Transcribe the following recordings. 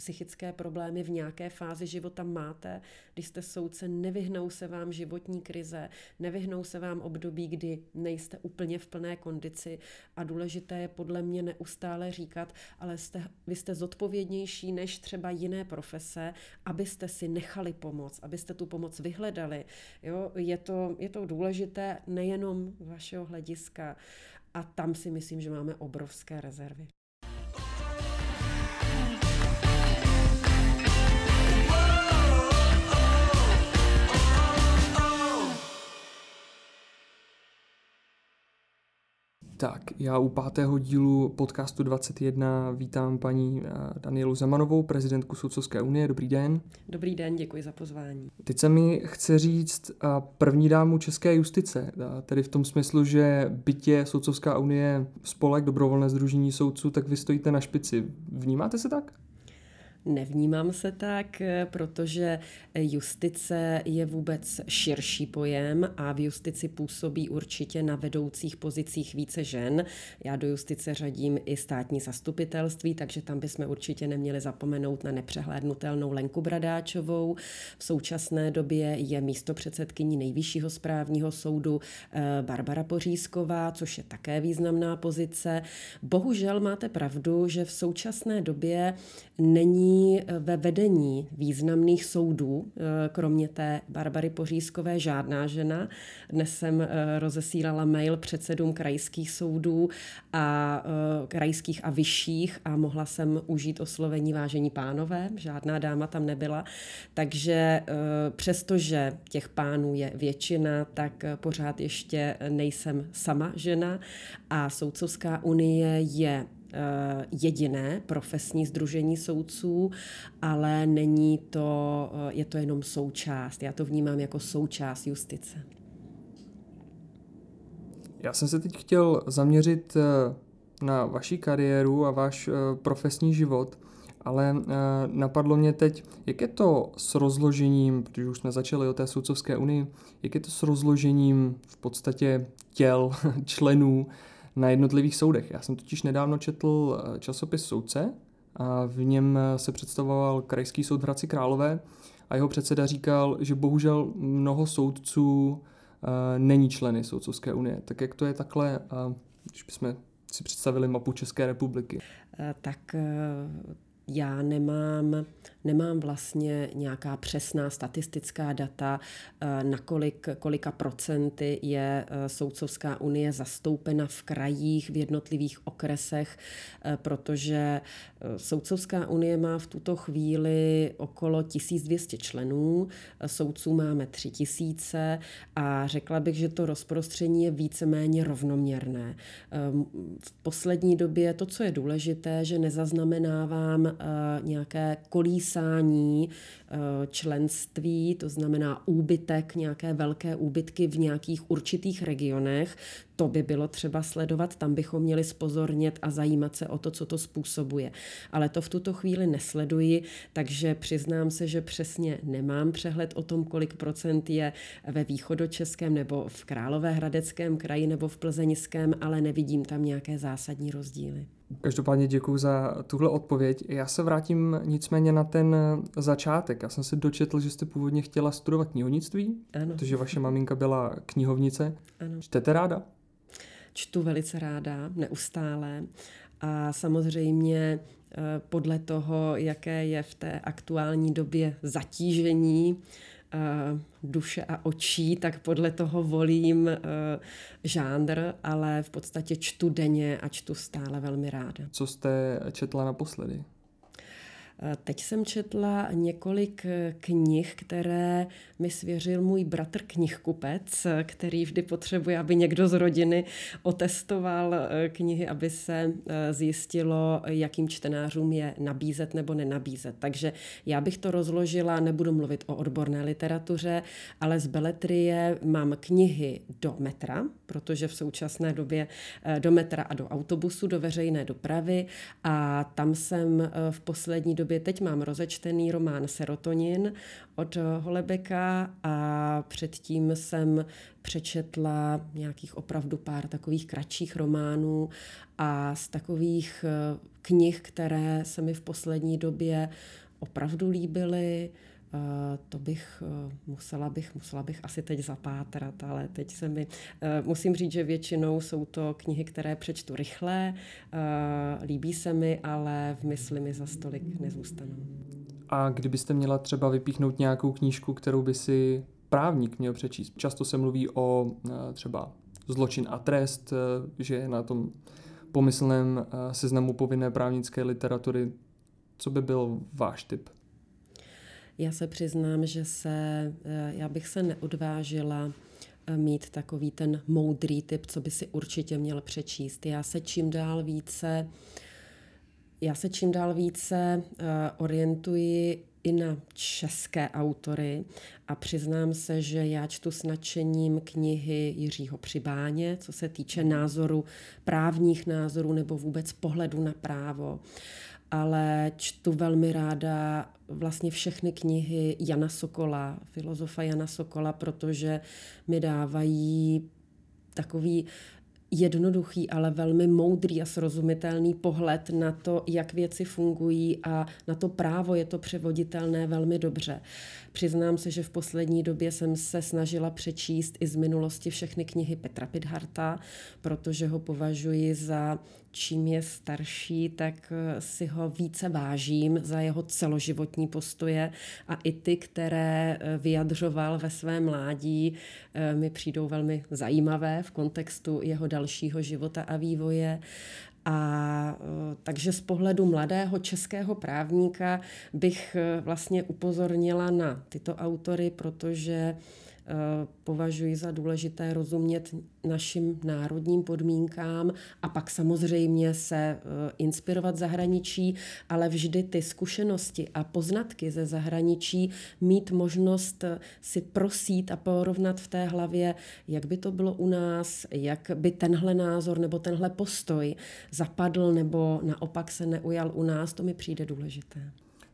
psychické problémy v nějaké fázi života máte, když jste soudce, nevyhnou se vám životní krize, nevyhnou se vám období, kdy nejste úplně v plné kondici a důležité je podle mě neustále říkat, ale jste, vy jste zodpovědnější než třeba jiné profese, abyste si nechali pomoc, abyste tu pomoc vyhledali. Jo? Je, to, je to důležité nejenom vašeho hlediska a tam si myslím, že máme obrovské rezervy. Tak, já u pátého dílu podcastu 21 vítám paní eh, Danielu Zemanovou, prezidentku Soudcovské unie. Dobrý den. Dobrý den, děkuji za pozvání. Teď se mi chce říct eh, první dámu české justice, eh, tedy v tom smyslu, že bytě Soudcovská unie spolek dobrovolné združení soudců, tak vy stojíte na špici. Vnímáte se tak? Nevnímám se tak, protože justice je vůbec širší pojem a v justici působí určitě na vedoucích pozicích více žen. Já do justice řadím i státní zastupitelství, takže tam bychom určitě neměli zapomenout na nepřehlédnutelnou Lenku Bradáčovou. V současné době je místo předsedkyní nejvyššího správního soudu eh, Barbara Pořízková, což je také významná pozice. Bohužel máte pravdu, že v současné době není Eh, ve vedení významných soudů, eh, kromě té Barbary Pořízkové, žádná žena. Dnes jsem eh, rozesílala mail předsedům krajských soudů a krajských a vyšších a mohla jsem užít oslovení vážení pánové, žádná dáma tam nebyla. Takže přestože těch pánů je většina, tak pořád ještě nejsem sama žena a Soudcovská unie je jediné profesní združení soudců, ale není to, eh, je to jenom součást. Já to vnímám jako součást justice. Já jsem se teď chtěl zaměřit eh, na vaši kariéru a váš profesní život, ale napadlo mě teď, jak je to s rozložením, protože už jsme začali o té soudcovské unii, jak je to s rozložením v podstatě těl, členů na jednotlivých soudech. Já jsem totiž nedávno četl eh, časopis Soudce a v něm eh, se představoval Krajský soud v Hradci Králové a jeho předseda říkal, že bohužel mnoho soudců eh, není členy Soudcovské unie. Tak jak to je takhle, když bychom si představili mapu České republiky? Tak já nemám, nemám vlastně nějaká přesná statistická data, eh, na kolik, kolika procenty je eh, Soudcovská unie zastoupena v krajích, v jednotlivých okresech, eh, protože Soudcovská unie má v tuto chvíli okolo 1200 členů, soudců máme 3000 a řekla bych, že to rozprostření je víceméně rovnoměrné. V poslední době to, co je důležité, že nezaznamenávám nějaké kolísání eh, členství, to znamená úbytek, nějaké velké úbytky v nějakých určitých regionech. To by bylo třeba sledovat, tam bychom měli spozornět a zajímat se o to, co to způsobuje. Ale to v tuto chvíli nesleduji, takže přiznám se, že přesně nemám přehled o tom, kolik procent je ve východočeském nebo v Královéhradeckém kraji nebo v Plzeňském, ale nevidím tam nějaké zásadní rozdíly. Každopádně děkuji za tuhle odpověď. Já se vrátím nicméně na ten začátek. Já jsem se dočetl, že jste původně chtěla studovat knihovnictví, ano. protože vaše maminka byla knihovnice. Ano. Čtete ráda? Čtu velice ráda, neustále. A samozřejmě eh, podle toho, jaké je v té aktuální době zatížení, duše a očí, tak podle toho volím uh, žánr, ale v podstatě čtu denně a čtu stále velmi ráda. Co jste četla naposledy? Teď jsem četla několik knih, které mi svěřil můj bratr knihkupec, který vždy potřebuje, aby někdo z rodiny otestoval eh, knihy, aby se eh, zjistilo, jakým čtenářům je nabízet nebo nenabízet. Takže já bych to rozložila, nebudu mluvit o odborné literatuře, ale z beletrie mám knihy do metra, protože v současné době eh, do metra a do autobusu, do veřejné dopravy a tam jsem v poslední době době teď mám rozečtený román Serotonin od Holebeka a předtím jsem přečetla nějakých opravdu pár takových kratších románů a z takových eh, knih, které se mi v poslední době opravdu líbily, to bych eh, musela bych, musela bych asi teď zapátrat, ale teď se mi, eh, musím říct, že většinou jsou to knihy, které přečtu rychle, líbí se mi, ale v mysli mi za stolik nezůstanou. A kdybyste měla třeba vypíchnout nějakou knížku, kterou by si právník měl přečíst? Často se mluví o třeba zločin a trest, že je na tom pomyslném seznamu povinné právnické literatury. Co by byl váš tip? Já se přiznám, že se, eh, já bych se neodvážila eh, mít takový ten moudrý typ, co by si určitě měl přečíst. Já se čím dál více, já se čím dál více uh, orientuji i na české autory a přiznám se, že já čtu s nadšením knihy Jiřího Přibáně, co se týče názoru, právních názorů nebo vůbec pohledu na právo ale čtu velmi ráda vlastně všechny knihy Jana Sokola, filozofa Jana Sokola, protože mi dávají takový jednoduchý, ale velmi moudrý a srozumitelný pohled na to, jak věci fungují a na to právo je to převoditelné velmi dobře. Přiznám se, že v poslední době jsem se snažila přečíst i z minulosti všechny knihy Petra Pidharta, protože ho považuji za čím je starší, tak eh, si ho více vážím za jeho celoživotní postoje a i ty, které eh, vyjadřoval ve své mládí, eh, mi přijdou velmi zajímavé v kontextu jeho dalšího života a vývoje. A takže z pohledu mladého českého právníka bych vlastně upozornila na tyto autory, protože považuji za důležité rozumět našim národním podmínkám a pak samozřejmě se eh, inspirovat zahraničí, ale vždy ty zkušenosti a poznatky ze zahraničí mít možnost eh, si prosít a porovnat v té hlavě, jak by to bylo u nás, jak by tenhle názor nebo tenhle postoj zapadl nebo naopak se neujal u nás, to mi přijde důležité.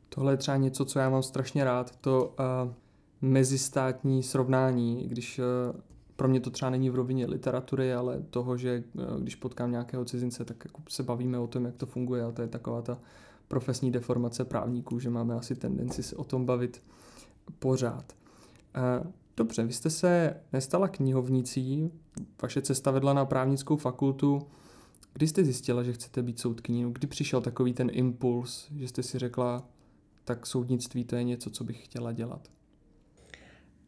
Tohle je třeba něco, co já mám strašně rád. To uh mezistátní srovnání, když eh, pro mě to třeba není v rovině literatury, ale toho, že eh, když potkám nějakého cizince, tak jako se bavíme o tom, jak to funguje a to je taková ta profesní deformace právníků, že máme asi tendenci se o tom bavit pořád. Eh, dobře, vy jste se nestala knihovnicí, vaše cesta vedla na právnickou fakultu. Kdy jste zjistila, že chcete být soudkyní? Kdy přišel takový ten impuls, že jste si řekla, tak soudnictví to je něco, co bych chtěla dělat?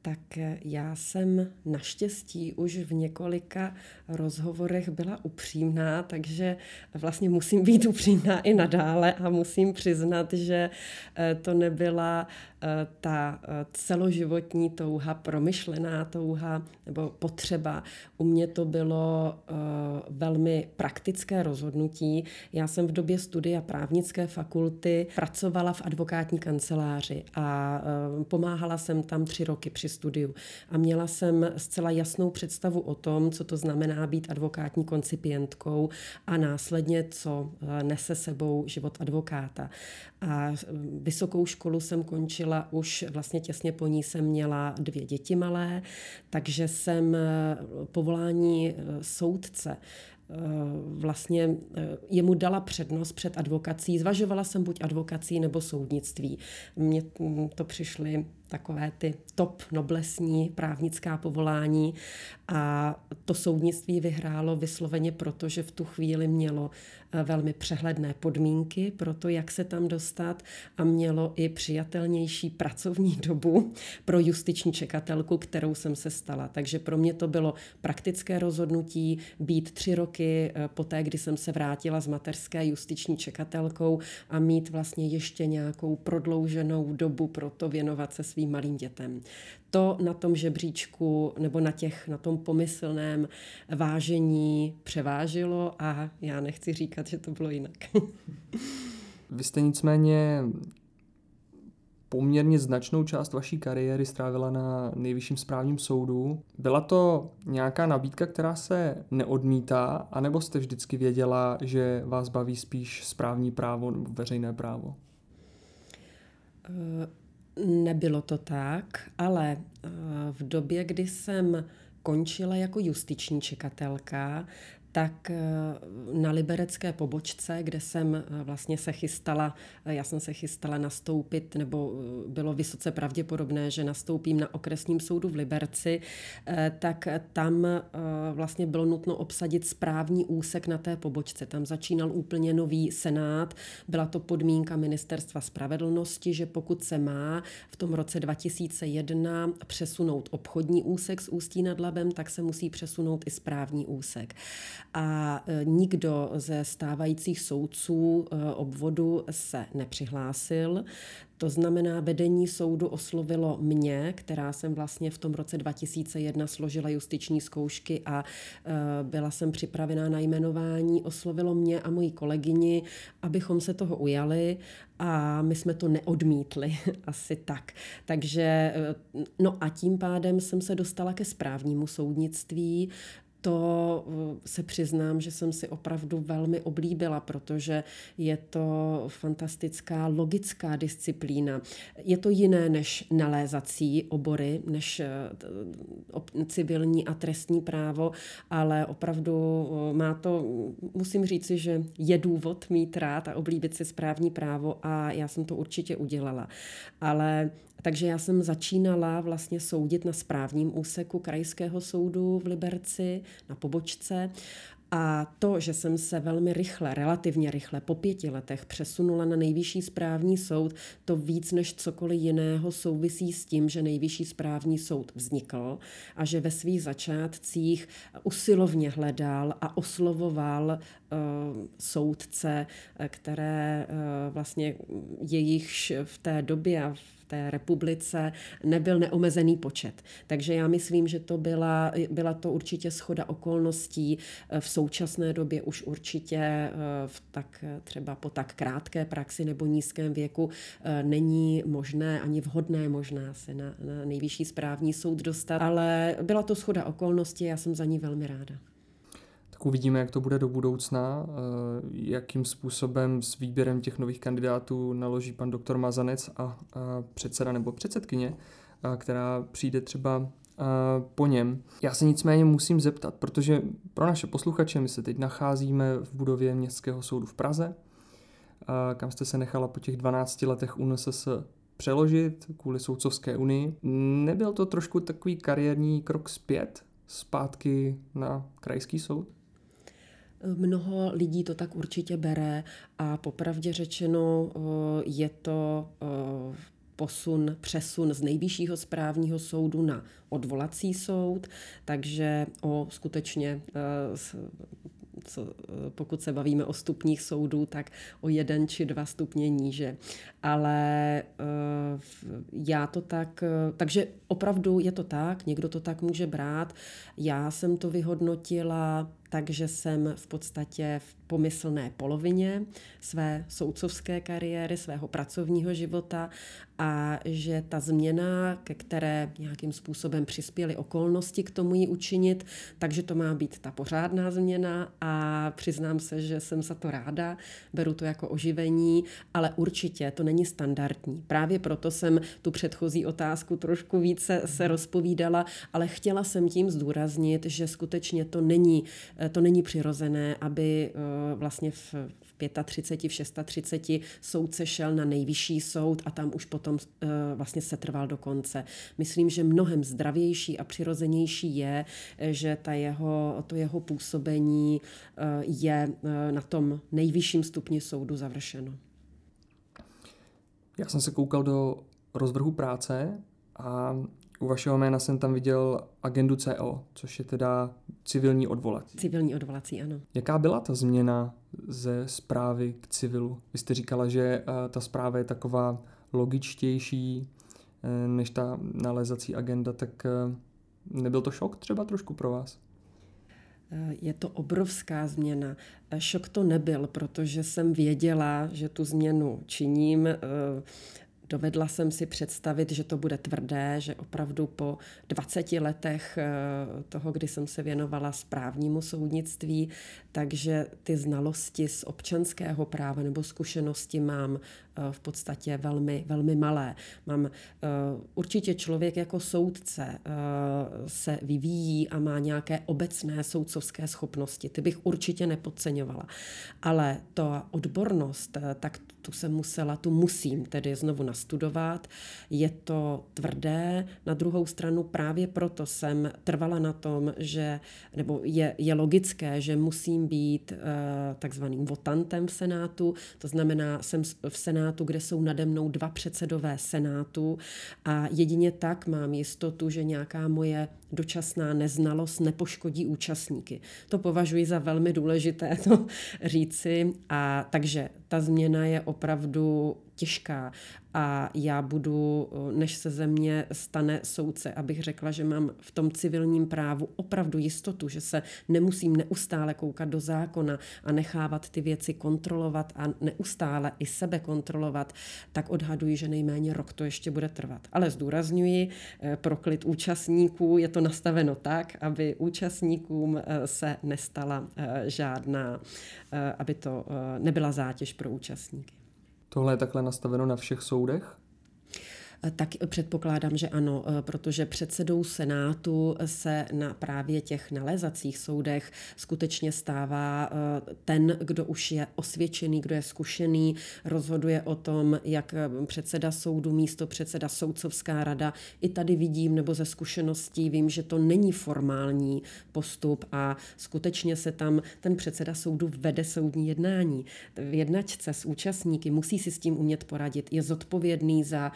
Tak já jsem naštěstí už v několika rozhovorech byla upřímná, takže vlastně musím být upřímná i nadále a musím přiznat, že eh, to nebyla eh, ta eh, celoživotní touha, promyšlená touha nebo potřeba. U mě to bylo velmi praktické rozhodnutí. Já jsem v době studia právnické fakulty pracovala v advokátní kanceláři a pomáhala jsem tam tři roky při studiu. A měla jsem zcela jasnou představu o tom, co to znamená být advokátní koncipientkou a následně, co eh, nese sebou život advokáta. A eh, vysokou školu jsem končila už vlastně těsně po ní jsem měla dvě děti malé, takže jsem eh, povolání soudce vlastně jemu dala přednost před advokací. Zvažovala jsem buď advokací nebo soudnictví. Mně mm, to přišly takové ty top noblesní právnická povolání a to soudnictví vyhrálo vysloveně proto, že v tu chvíli mělo eh, velmi přehledné podmínky pro to, jak se tam dostat a mělo i přijatelnější pracovní dobu pro justiční čekatelku, kterou jsem se stala. Takže pro mě to bylo praktické rozhodnutí být tři roky eh, poté, kdy jsem se vrátila z mateřské justiční čekatelkou a mít vlastně ještě nějakou prodlouženou dobu pro to věnovat se svým malým dětem. To na tom žebříčku nebo na, těch, na tom pomyslném vážení převážilo a já nechci říkat, že to bylo jinak. Vy jste nicméně poměrně značnou část vaší kariéry strávila na nejvyšším správním soudu. Byla to nějaká nabídka, která se neodmítá, anebo jste vždycky věděla, že vás baví spíš správní právo nebo veřejné právo? Nebylo to tak, ale v době, kdy jsem končila jako justiční čekatelka, tak eh, na liberecké pobočce, kde jsem eh, vlastně se chystala, eh, já jsem se chystala nastoupit, nebo bylo vysoce pravděpodobné, že nastoupím na okresním soudu v Liberci, tak tam vlastně bylo nutno obsadit správní úsek na té pobočce. Tam začínal úplně nový senát, byla to podmínka ministerstva spravedlnosti, že pokud se má v tom roce 2001 přesunout obchodní úsek z Ústí nad Labem, tak se musí přesunout i správní úsek a e, nikdo ze stávajících soudců e, obvodu se nepřihlásil. To znamená, vedení soudu oslovilo mě, která jsem vlastně v tom roce 2001 složila justiční zkoušky a e, byla jsem připravená na jmenování, oslovilo mě a moji kolegyni, abychom se toho ujali a my jsme to neodmítli, asi tak. Takže, no a tím pádem jsem se dostala ke správnímu soudnictví, to eh, se přiznám, že jsem si opravdu velmi oblíbila, protože je to fantastická logická disciplína. Je to jiné než nalézací obory, než eh, civilní a trestní právo, ale opravdu eh, má to, musím říci, že je důvod mít rád a oblíbit si správní právo a já jsem to určitě udělala. Ale takže já jsem začínala vlastně soudit na správním úseku krajského soudu v Liberci, na pobočce. A to, že jsem se velmi rychle, relativně rychle, po pěti letech přesunula na nejvyšší správní soud, to víc než cokoliv jiného souvisí s tím, že nejvyšší správní soud vznikl a že ve svých začátcích usilovně hledal a oslovoval uh, soudce, které uh, vlastně jejichž v té době a v té republice nebyl neomezený počet. Takže já myslím, že to byla, byla to určitě schoda okolností. V současné době už určitě eh, v tak třeba po tak krátké praxi nebo nízkém věku eh, není možné ani vhodné možná se na, na nejvyšší správní soud dostat, ale byla to schoda okolností, já jsem za ní velmi ráda tak uvidíme, jak to bude do budoucna, eh, jakým způsobem s výběrem těch nových kandidátů naloží pan doktor Mazanec a předseda nebo předsedkyně, která přijde třeba po něm. Já se nicméně musím zeptat, protože pro naše posluchače my se teď nacházíme v budově Městského soudu v Praze, kam jste se nechala po těch 12 letech UNSS přeložit kvůli soudcovské unii. Nebyl to trošku takový kariérní krok zpět, zpátky na krajský soud? Mnoho lidí to tak určitě bere a popravdě řečeno je to posun, přesun z nejvyššího správního soudu na odvolací soud, takže o skutečně co, pokud se bavíme o stupních soudů, tak o jeden či dva stupně níže. Ale já to tak, takže opravdu je to tak, někdo to tak může brát. Já jsem to vyhodnotila takže jsem v podstatě v pomyslné polovině své soudcovské kariéry, svého pracovního života a že ta změna, ke které nějakým způsobem přispěly okolnosti k tomu ji učinit, takže to má být ta pořádná změna a přiznám se, že jsem za to ráda, beru to jako oživení, ale určitě to není standardní. Právě proto jsem tu předchozí otázku trošku více se rozpovídala, ale chtěla jsem tím zdůraznit, že skutečně to není to není přirozené, aby eh, vlastně v 35, v 36 soudce šel na nejvyšší soud a tam už potom eh, vlastně se trval do konce. Myslím, že mnohem zdravější a přirozenější je, že ta jeho, to jeho působení je na tom nejvyšším stupni soudu završeno. Já jsem se koukal do rozvrhu práce a u vašeho jména jsem tam viděl agendu CO, což je teda civilní odvolací. Civilní odvolací, ano. Jaká byla ta změna ze zprávy k civilu? Vy jste říkala, že uh, ta zpráva je taková logičtější uh, než ta nalezací agenda, tak uh, nebyl to šok třeba trošku pro vás? Je to obrovská změna. Šok to nebyl, protože jsem věděla, že tu změnu činím. Dovedla jsem si představit, že to bude tvrdé, že opravdu po 20 letech eh, toho, kdy jsem se věnovala správnímu soudnictví, takže ty znalosti z občanského práva nebo zkušenosti mám v podstatě velmi, velmi malé. Mám určitě člověk jako soudce se vyvíjí a má nějaké obecné soudcovské schopnosti. Ty bych určitě nepodceňovala. Ale to odbornost, tak tu jsem musela, tu musím tedy znovu nastudovat. Je to tvrdé, na druhou stranu právě proto jsem trvala na tom, že, nebo je, je logické, že musím být uh, takzvaným votantem v Senátu, to znamená, jsem v Senátu, kde jsou nade mnou dva předsedové Senátu a jedině tak mám jistotu, že nějaká moje dočasná neznalost nepoškodí účastníky. To považuji za velmi důležité to říci a takže ta změna je opravdu těžká a já budu, než se ze mě stane soudce, abych řekla, že mám v tom civilním právu opravdu jistotu, že se nemusím neustále koukat do zákona a nechávat ty věci kontrolovat a neustále i sebe kontrolovat, tak odhaduji, že nejméně rok to ještě bude trvat. Ale zdůrazňuji, eh, pro klid účastníků je to nastaveno tak, aby účastníkům eh, se nestala eh, žádná, aby to nebyla zátěž pro účastníky. Tohle je takhle nastaveno na všech soudech? Eh, tak předpokládám, že ano, eh, protože předsedou Senátu se na právě těch nalézacích soudech skutečně stává eh, ten, kdo už je osvědčený, kdo je zkušený, rozhoduje o tom, jak předseda soudu, místo předseda soudcovská rada. I tady vidím, nebo ze zkušeností vím, že to není formální postup a skutečně se tam ten předseda soudu vede soudní jednání. V jednačce s účastníky musí si s tím umět poradit, je zodpovědný za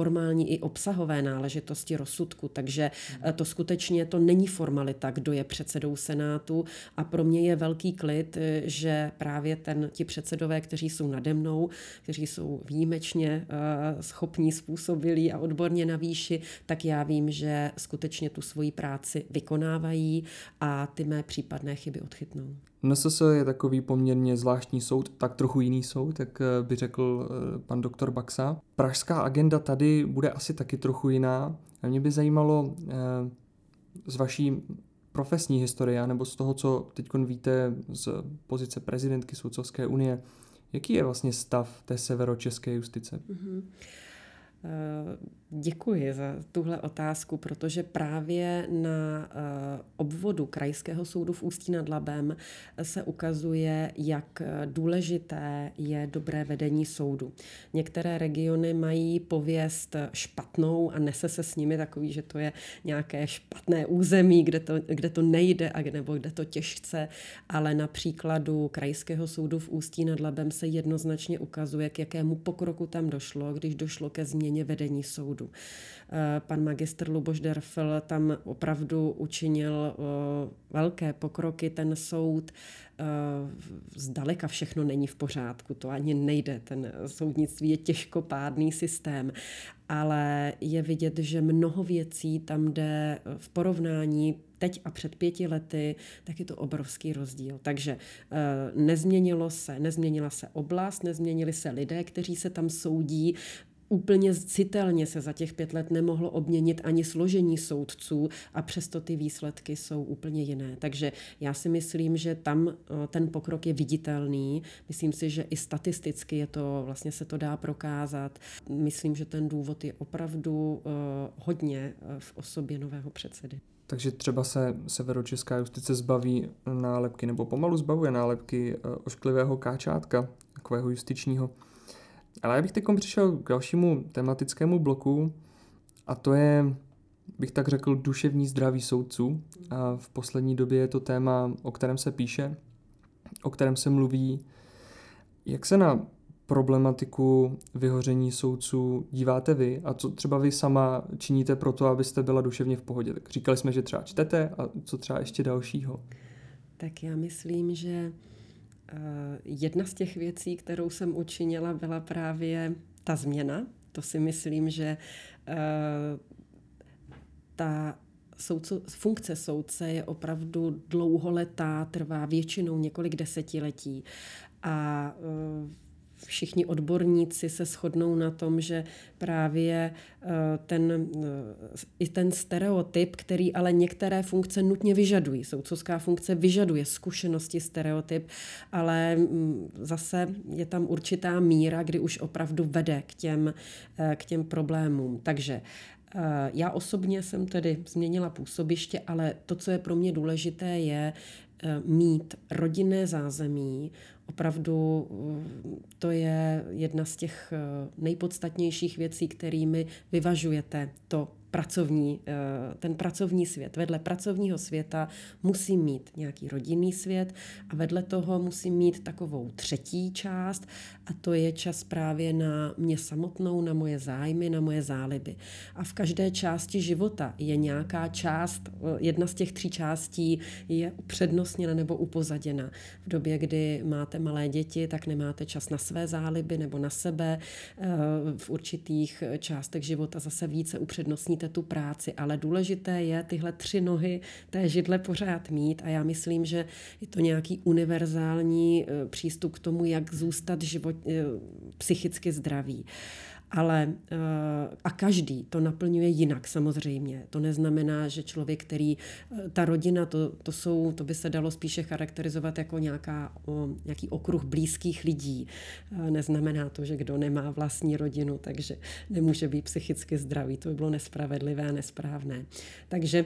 formální i obsahové náležitosti rozsudku, takže eh, to skutečně to není formalita, kdo je předsedou Senátu a pro mě je velký klid, eh, že právě ten, ti předsedové, kteří jsou nade mnou, kteří jsou výjimečně uh, schopní, způsobilí a odborně na výši, tak já vím, že skutečně tu svoji práci vykonávají a ty mé případné chyby odchytnou. NSS je takový poměrně zvláštní soud, tak trochu jiný soud, jak eh, by řekl eh, pan doktor Baxa. Pražská agenda tady bude asi taky trochu jiná. A mě by zajímalo eh, z vaší profesní historie, nebo z toho, co teď víte z pozice prezidentky Soudcovské unie, jaký je vlastně stav té severočeské justice? Mm-hmm. Děkuji za tuhle otázku, protože právě na eh, obvodu Krajského soudu v Ústí nad Labem se ukazuje, jak důležité je dobré vedení soudu. Některé regiony mají pověst špatnou a nese se s nimi takový, že to je nějaké špatné území, kde to, kde to nejde a nebo kde to těžce, ale na příkladu Krajského soudu v Ústí nad Labem se jednoznačně ukazuje, k jakému pokroku tam došlo, když došlo ke změně vedení soudu soudu. Eh, pan magistr Luboš Derfel tam opravdu učinil eh, velké pokroky. Ten soud eh, zdaleka všechno není v pořádku, to ani nejde. Ten soudnictví je těžkopádný systém, ale je vidět, že mnoho věcí tam jde v porovnání teď a před pěti lety, tak je to obrovský rozdíl. Takže nezměnilo se, nezměnila se oblast, nezměnili se lidé, kteří se tam soudí, úplně citelně se za těch pět let nemohlo obměnit ani složení soudců a přesto ty výsledky jsou úplně jiné. Takže já si myslím, že tam eh, ten pokrok je viditelný. Myslím si, že i statisticky je to, vlastně se to dá prokázat. Myslím, že ten důvod je opravdu uh, hodně eh, v osobě nového předsedy. Takže třeba se severočeská justice zbaví nálepky, nebo pomalu zbavuje nálepky ošklivého káčátka, takového justičního ale já bych teď přišel k dalšímu tematickému bloku a to je, bych tak řekl, duševní zdraví soudců. A v poslední době je to téma, o kterém se píše, o kterém se mluví. Jak se na problematiku vyhoření soudců díváte vy a co třeba vy sama činíte pro to, abyste byla duševně v pohodě? Tak říkali jsme, že třeba čtete a co třeba ještě dalšího? Tak já myslím, že jedna z těch věcí, kterou jsem učinila, byla právě ta změna. To si myslím, že eh, ta soudco, funkce soudce je opravdu dlouholetá, trvá většinou několik desetiletí. A eh, všichni odborníci se shodnou na tom, že právě eh, ten, i ten stereotyp, který ale některé funkce nutně vyžadují. Soudcovská funkce vyžaduje zkušenosti stereotyp, ale mm, zase je tam určitá míra, kdy už opravdu vede k těm, k těm problémům. Takže já osobně jsem tedy změnila působiště, ale to, co je pro mě důležité, je eh, mít rodinné zázemí. Opravdu eh, to je jedna z těch eh, nejpodstatnějších věcí, kterými vyvažujete to pracovní, eh, ten pracovní svět. Vedle pracovního světa musím mít nějaký rodinný svět a vedle toho musím mít takovou třetí část a to je čas právě na mě samotnou, na moje zájmy, na moje záliby. A v každé části života je nějaká část, eh, jedna z těch tří částí je upřednostněna nebo upozaděna. V době, kdy máte malé děti, tak nemáte čas na své záliby nebo na sebe. Eh, v určitých částech života zase více upřednostní umíte tu práci, ale důležité je tyhle tři nohy té židle pořád mít. A já myslím, že je to nějaký univerzální eh, přístup k tomu, jak zůstat život, eh, psychicky zdravý ale eh, a každý to naplňuje jinak samozřejmě. To neznamená, že člověk, který, eh, ta rodina, to, to jsou, to by se dalo spíše charakterizovat jako nějaká, nějaký okruh blízkých lidí. Eh, neznamená to, že kdo nemá vlastní rodinu, takže nemůže být psychicky zdravý. To by bylo nespravedlivé a nesprávné. Takže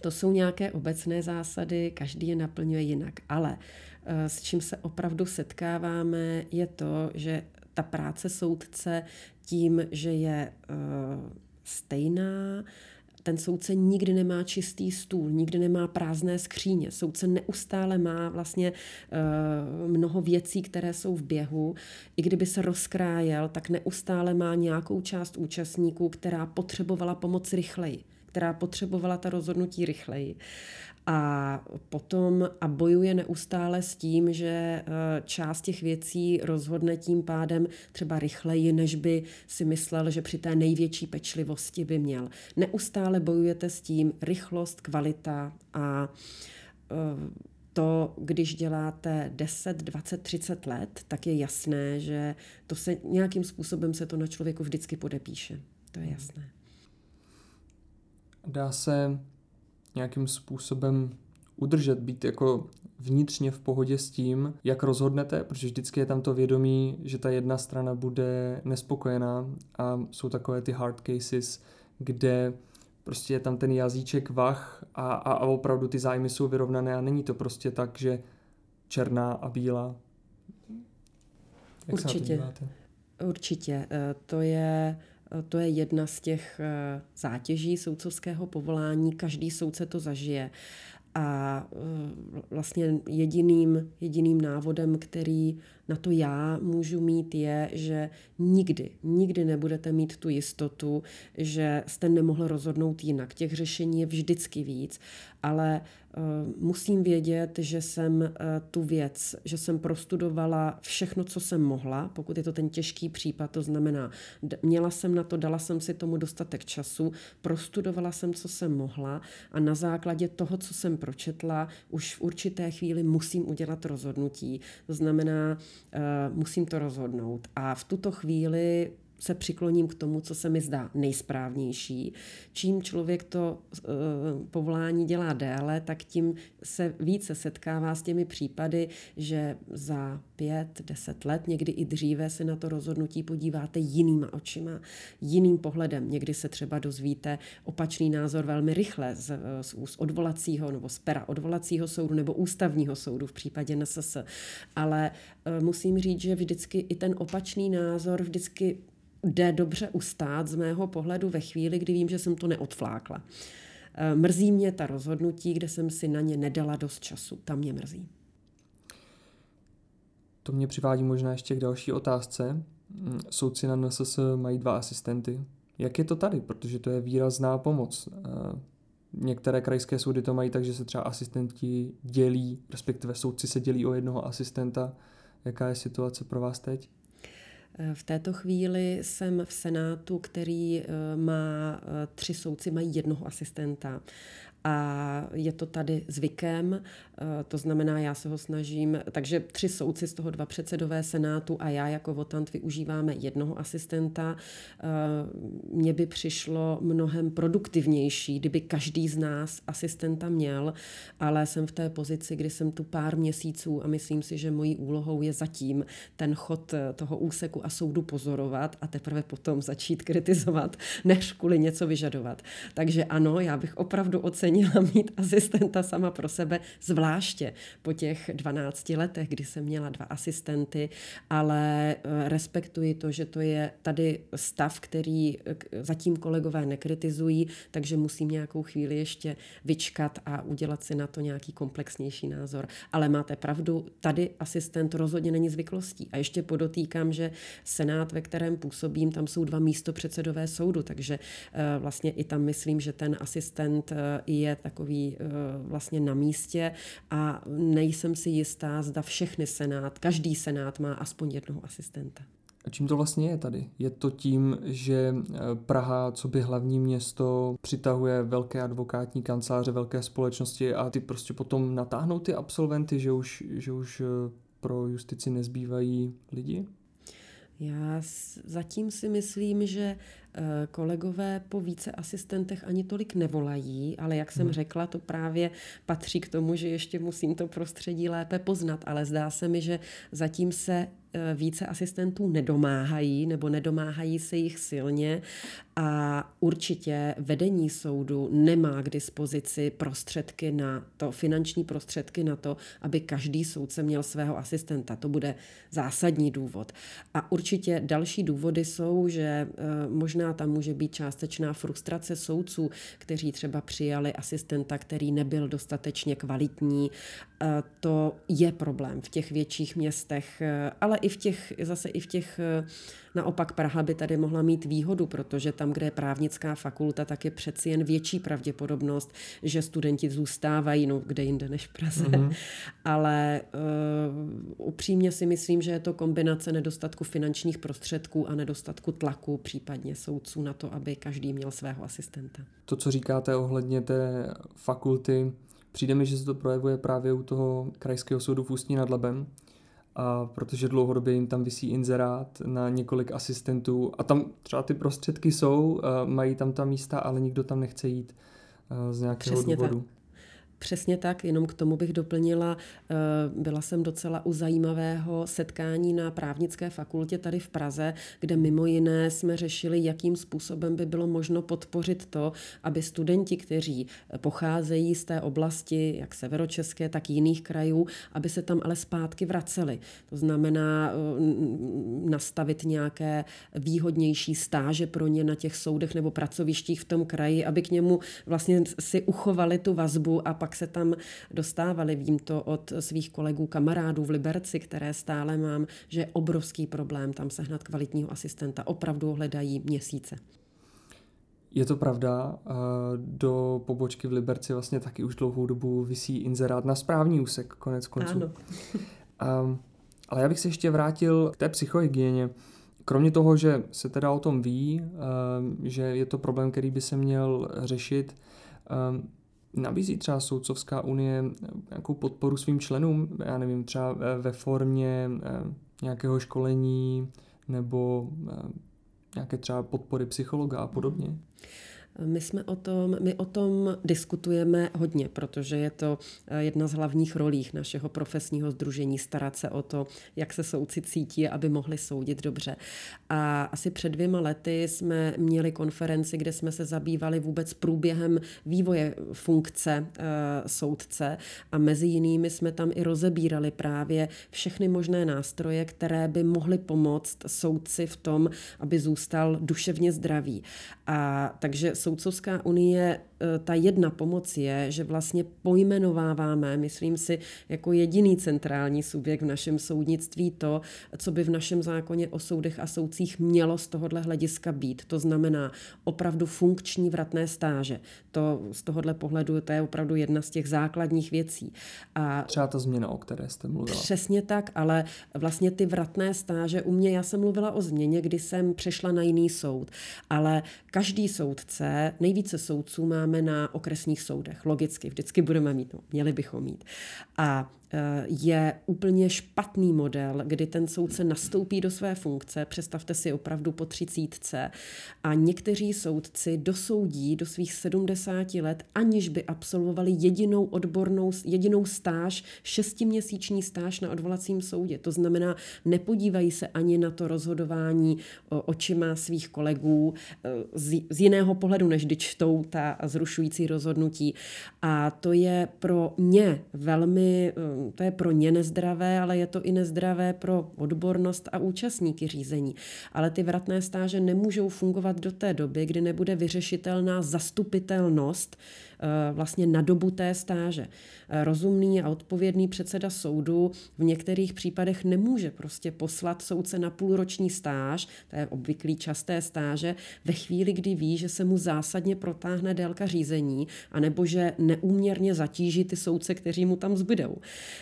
to jsou nějaké obecné zásady, každý je naplňuje jinak. Ale s čím se opravdu setkáváme, je to, že ta práce soudce tím, že je uh, stejná, ten soudce nikdy nemá čistý stůl, nikdy nemá prázdné skříně. Soudce neustále má vlastně uh, mnoho věcí, které jsou v běhu. I kdyby se rozkrájel, tak neustále má nějakou část účastníků, která potřebovala pomoc rychleji která potřebovala ta rozhodnutí rychleji a potom a bojuje neustále s tím, že eh, část těch věcí rozhodne tím pádem třeba rychleji, než by si myslel, že při té největší pečlivosti by měl. Neustále bojujete s tím rychlost, kvalita a eh, to, když děláte 10, 20, 30 let, tak je jasné, že to se nějakým způsobem se to na člověku vždycky podepíše. To je jasné. Dá se nějakým způsobem udržet, být jako vnitřně v pohodě s tím, jak rozhodnete, protože vždycky je tam to vědomí, že ta jedna strana bude nespokojená a jsou takové ty hard cases, kde prostě je tam ten jazyček vach a, a, a opravdu ty zájmy jsou vyrovnané a není to prostě tak, že černá a bílá. Jak Určitě. Určitě. Eh, to je to je jedna z těch eh, zátěží soudcovského povolání. Každý soudce to zažije. A eh, vlastně jediným, jediným návodem, který na to já můžu mít, je, že nikdy, nikdy nebudete mít tu jistotu, že jste nemohl rozhodnout jinak. Těch řešení je vždycky víc, ale uh, musím vědět, že jsem uh, tu věc, že jsem prostudovala všechno, co jsem mohla, pokud je to ten těžký případ, to znamená, měla jsem na to, dala jsem si tomu dostatek času, prostudovala jsem, co jsem mohla a na základě toho, co jsem pročetla, už v určité chvíli musím udělat rozhodnutí. To znamená, musím to rozhodnout. A v tuto chvíli se přikloním k tomu, co se mi zdá nejsprávnější. Čím člověk to uh, povolání dělá déle, tak tím se více setkává s těmi případy, že za pět, deset let, někdy i dříve se na to rozhodnutí podíváte jinýma očima, jiným pohledem. Někdy se třeba dozvíte opačný názor velmi rychle z, z úst odvolacího nebo z pera odvolacího soudu nebo ústavního soudu v případě NSS. Ale uh, musím říct, že vždycky i ten opačný názor vždycky jde dobře ustát z mého pohledu ve chvíli, kdy vím, že jsem to neodflákla. Eh, mrzí mě ta rozhodnutí, kde jsem si na ně nedala dost času. Tam mě mrzí. To mě přivádí možná ještě k další otázce. Mm, soudci na NSS mají dva asistenty. Jak je to tady? Protože to je výrazná pomoc. Eh, některé krajské soudy to mají tak, že se třeba asistenti dělí, respektive soudci se dělí o jednoho asistenta. Jaká je situace pro vás teď? V této chvíli jsem v Senátu, který eh, má eh, tři soudci, mají jednoho asistenta. A je to tady zvykem, eh, to znamená, já se ho snažím, takže tři soudci z toho dva předsedové senátu a já jako votant využíváme jednoho asistenta. Eh, mně by přišlo mnohem produktivnější, kdyby každý z nás asistenta měl, ale jsem v té pozici, kdy jsem tu pár měsíců a myslím si, že mojí úlohou je zatím ten chod eh, toho úseku a soudu pozorovat a teprve potom začít kritizovat, než kvůli něco vyžadovat. Takže ano, já bych opravdu ocenila mít asistenta sama pro sebe, zvláště po těch 12 letech, kdy jsem měla dva asistenty, ale eh, respektuji to, že to je tady stav, který eh, zatím kolegové nekritizují, takže musím nějakou chvíli ještě vyčkat a udělat si na to nějaký komplexnější názor. Ale máte pravdu, tady asistent rozhodně není zvyklostí. A ještě podotýkám, že Senát, ve kterém působím, tam jsou dva místo předsedové soudu, takže eh, vlastně i tam myslím, že ten asistent je takový vlastně na místě a nejsem si jistá, zda všechny senát, každý senát má aspoň jednoho asistenta. A čím to vlastně je tady? Je to tím, že eh, Praha, co by hlavní město, přitahuje velké advokátní kanceláře, velké společnosti a ty prostě potom natáhnou ty absolventy, že už, že už eh, pro justici nezbývají lidi? Já zatím si myslím, že Eh, kolegové po více asistentech ani tolik nevolají, ale jak jsem hmm. řekla, to právě patří k tomu, že ještě musím to prostředí lépe poznat, ale zdá se mi, že zatím se eh, více asistentů nedomáhají nebo nedomáhají se jich silně a určitě vedení soudu nemá k dispozici prostředky na to, finanční prostředky na to, aby každý soudce měl svého asistenta. To bude zásadní důvod. A určitě další důvody jsou, že eh, možná tam může být částečná frustrace soudců, kteří třeba přijali asistenta, který nebyl dostatečně kvalitní. E, to je problém v těch větších městech, ale i v těch, zase i v těch e, Naopak Praha by tady mohla mít výhodu, protože tam, kde je právnická fakulta, tak je přeci jen větší pravděpodobnost, že studenti zůstávají, no kde jinde než v Praze. Mm-hmm. Ale uh, upřímně si myslím, že je to kombinace nedostatku finančních prostředků a nedostatku tlaku, případně soudců na to, aby každý měl svého asistenta. To, co říkáte ohledně té fakulty, přijde mi, že se to projevuje právě u toho krajského soudu v Ústí nad Labem, a protože dlouhodobě jim tam vysí inzerát na několik asistentů a tam třeba ty prostředky jsou, mají tam ta místa, ale nikdo tam nechce jít z nějakého Přesně důvodu. Tak. Přesně tak, jenom k tomu bych doplnila, eh, byla jsem docela u zajímavého setkání na právnické fakultě tady v Praze, kde mimo jiné jsme řešili, jakým způsobem by bylo možno podpořit to, aby studenti, kteří pocházejí z té oblasti, jak severočeské, tak jiných krajů, aby se tam ale zpátky vraceli. To znamená eh, nastavit nějaké výhodnější stáže pro ně na těch soudech nebo pracovištích v tom kraji, aby k němu vlastně si uchovali tu vazbu a pak se tam dostávali. Vím to od svých kolegů, kamarádů v Liberci, které stále mám, že je obrovský problém tam sehnat kvalitního asistenta. Opravdu hledají měsíce. Je to pravda, do pobočky v Liberci vlastně taky už dlouhou dobu vysí inzerát na správní úsek, konec konců. Ano. um, ale já bych se ještě vrátil k té psychohygieně. Kromě toho, že se teda o tom ví, um, že je to problém, který by se měl řešit, um, Nabízí třeba Soudcovská unie nějakou podporu svým členům, já nevím, třeba ve formě eh, nějakého školení nebo eh, nějaké třeba podpory psychologa a podobně? My jsme o tom, my o tom diskutujeme hodně, protože je to eh, jedna z hlavních rolí našeho profesního združení starat se o to, jak se soudci cítí, aby mohli soudit dobře. A asi před dvěma lety jsme měli konferenci, kde jsme se zabývali vůbec průběhem vývoje funkce e, soudce a mezi jinými jsme tam i rozebírali právě všechny možné nástroje, které by mohly pomoct soudci v tom, aby zůstal duševně zdravý. A takže Soudcovská unie Eh, ta jedna pomoc je, že vlastně pojmenováváme, myslím si, jako jediný centrální subjekt v našem soudnictví to, co by v našem zákoně o soudech a soudcích mělo z tohohle hlediska být. To znamená opravdu funkční vratné stáže. To z tohohle pohledu to je opravdu jedna z těch základních věcí. A Třeba ta změna, o které jste mluvila. Přesně tak, ale vlastně ty vratné stáže u mě, já jsem mluvila o změně, kdy jsem přešla na jiný soud, ale každý soudce nejvíce, soudců máme na okresních soudech. Logicky, vždycky budeme mít, no, měli bychom mít. A je úplně špatný model, kdy ten soudce nastoupí do své funkce, představte si opravdu po třicítce, a někteří soudci dosoudí do svých 70 let, aniž by absolvovali jedinou odbornou, jedinou stáž, šestiměsíční stáž na odvolacím soudě. To znamená, nepodívají se ani na to rozhodování očima svých kolegů eh, z, z jiného pohledu, než když čtou ta zrušující rozhodnutí. A to je pro ně velmi eh, to je pro ně nezdravé, ale je to i nezdravé pro odbornost a účastníky řízení. Ale ty vratné stáže nemůžou fungovat do té doby, kdy nebude vyřešitelná zastupitelnost vlastně na dobu té stáže. Eh, rozumný a odpovědný předseda soudu v některých případech nemůže prostě poslat soudce na půlroční stáž, to je obvyklý časté stáže, ve chvíli, kdy ví, že se mu zásadně protáhne délka řízení, anebo že neúměrně zatíží ty soudce, kteří mu tam zbydou.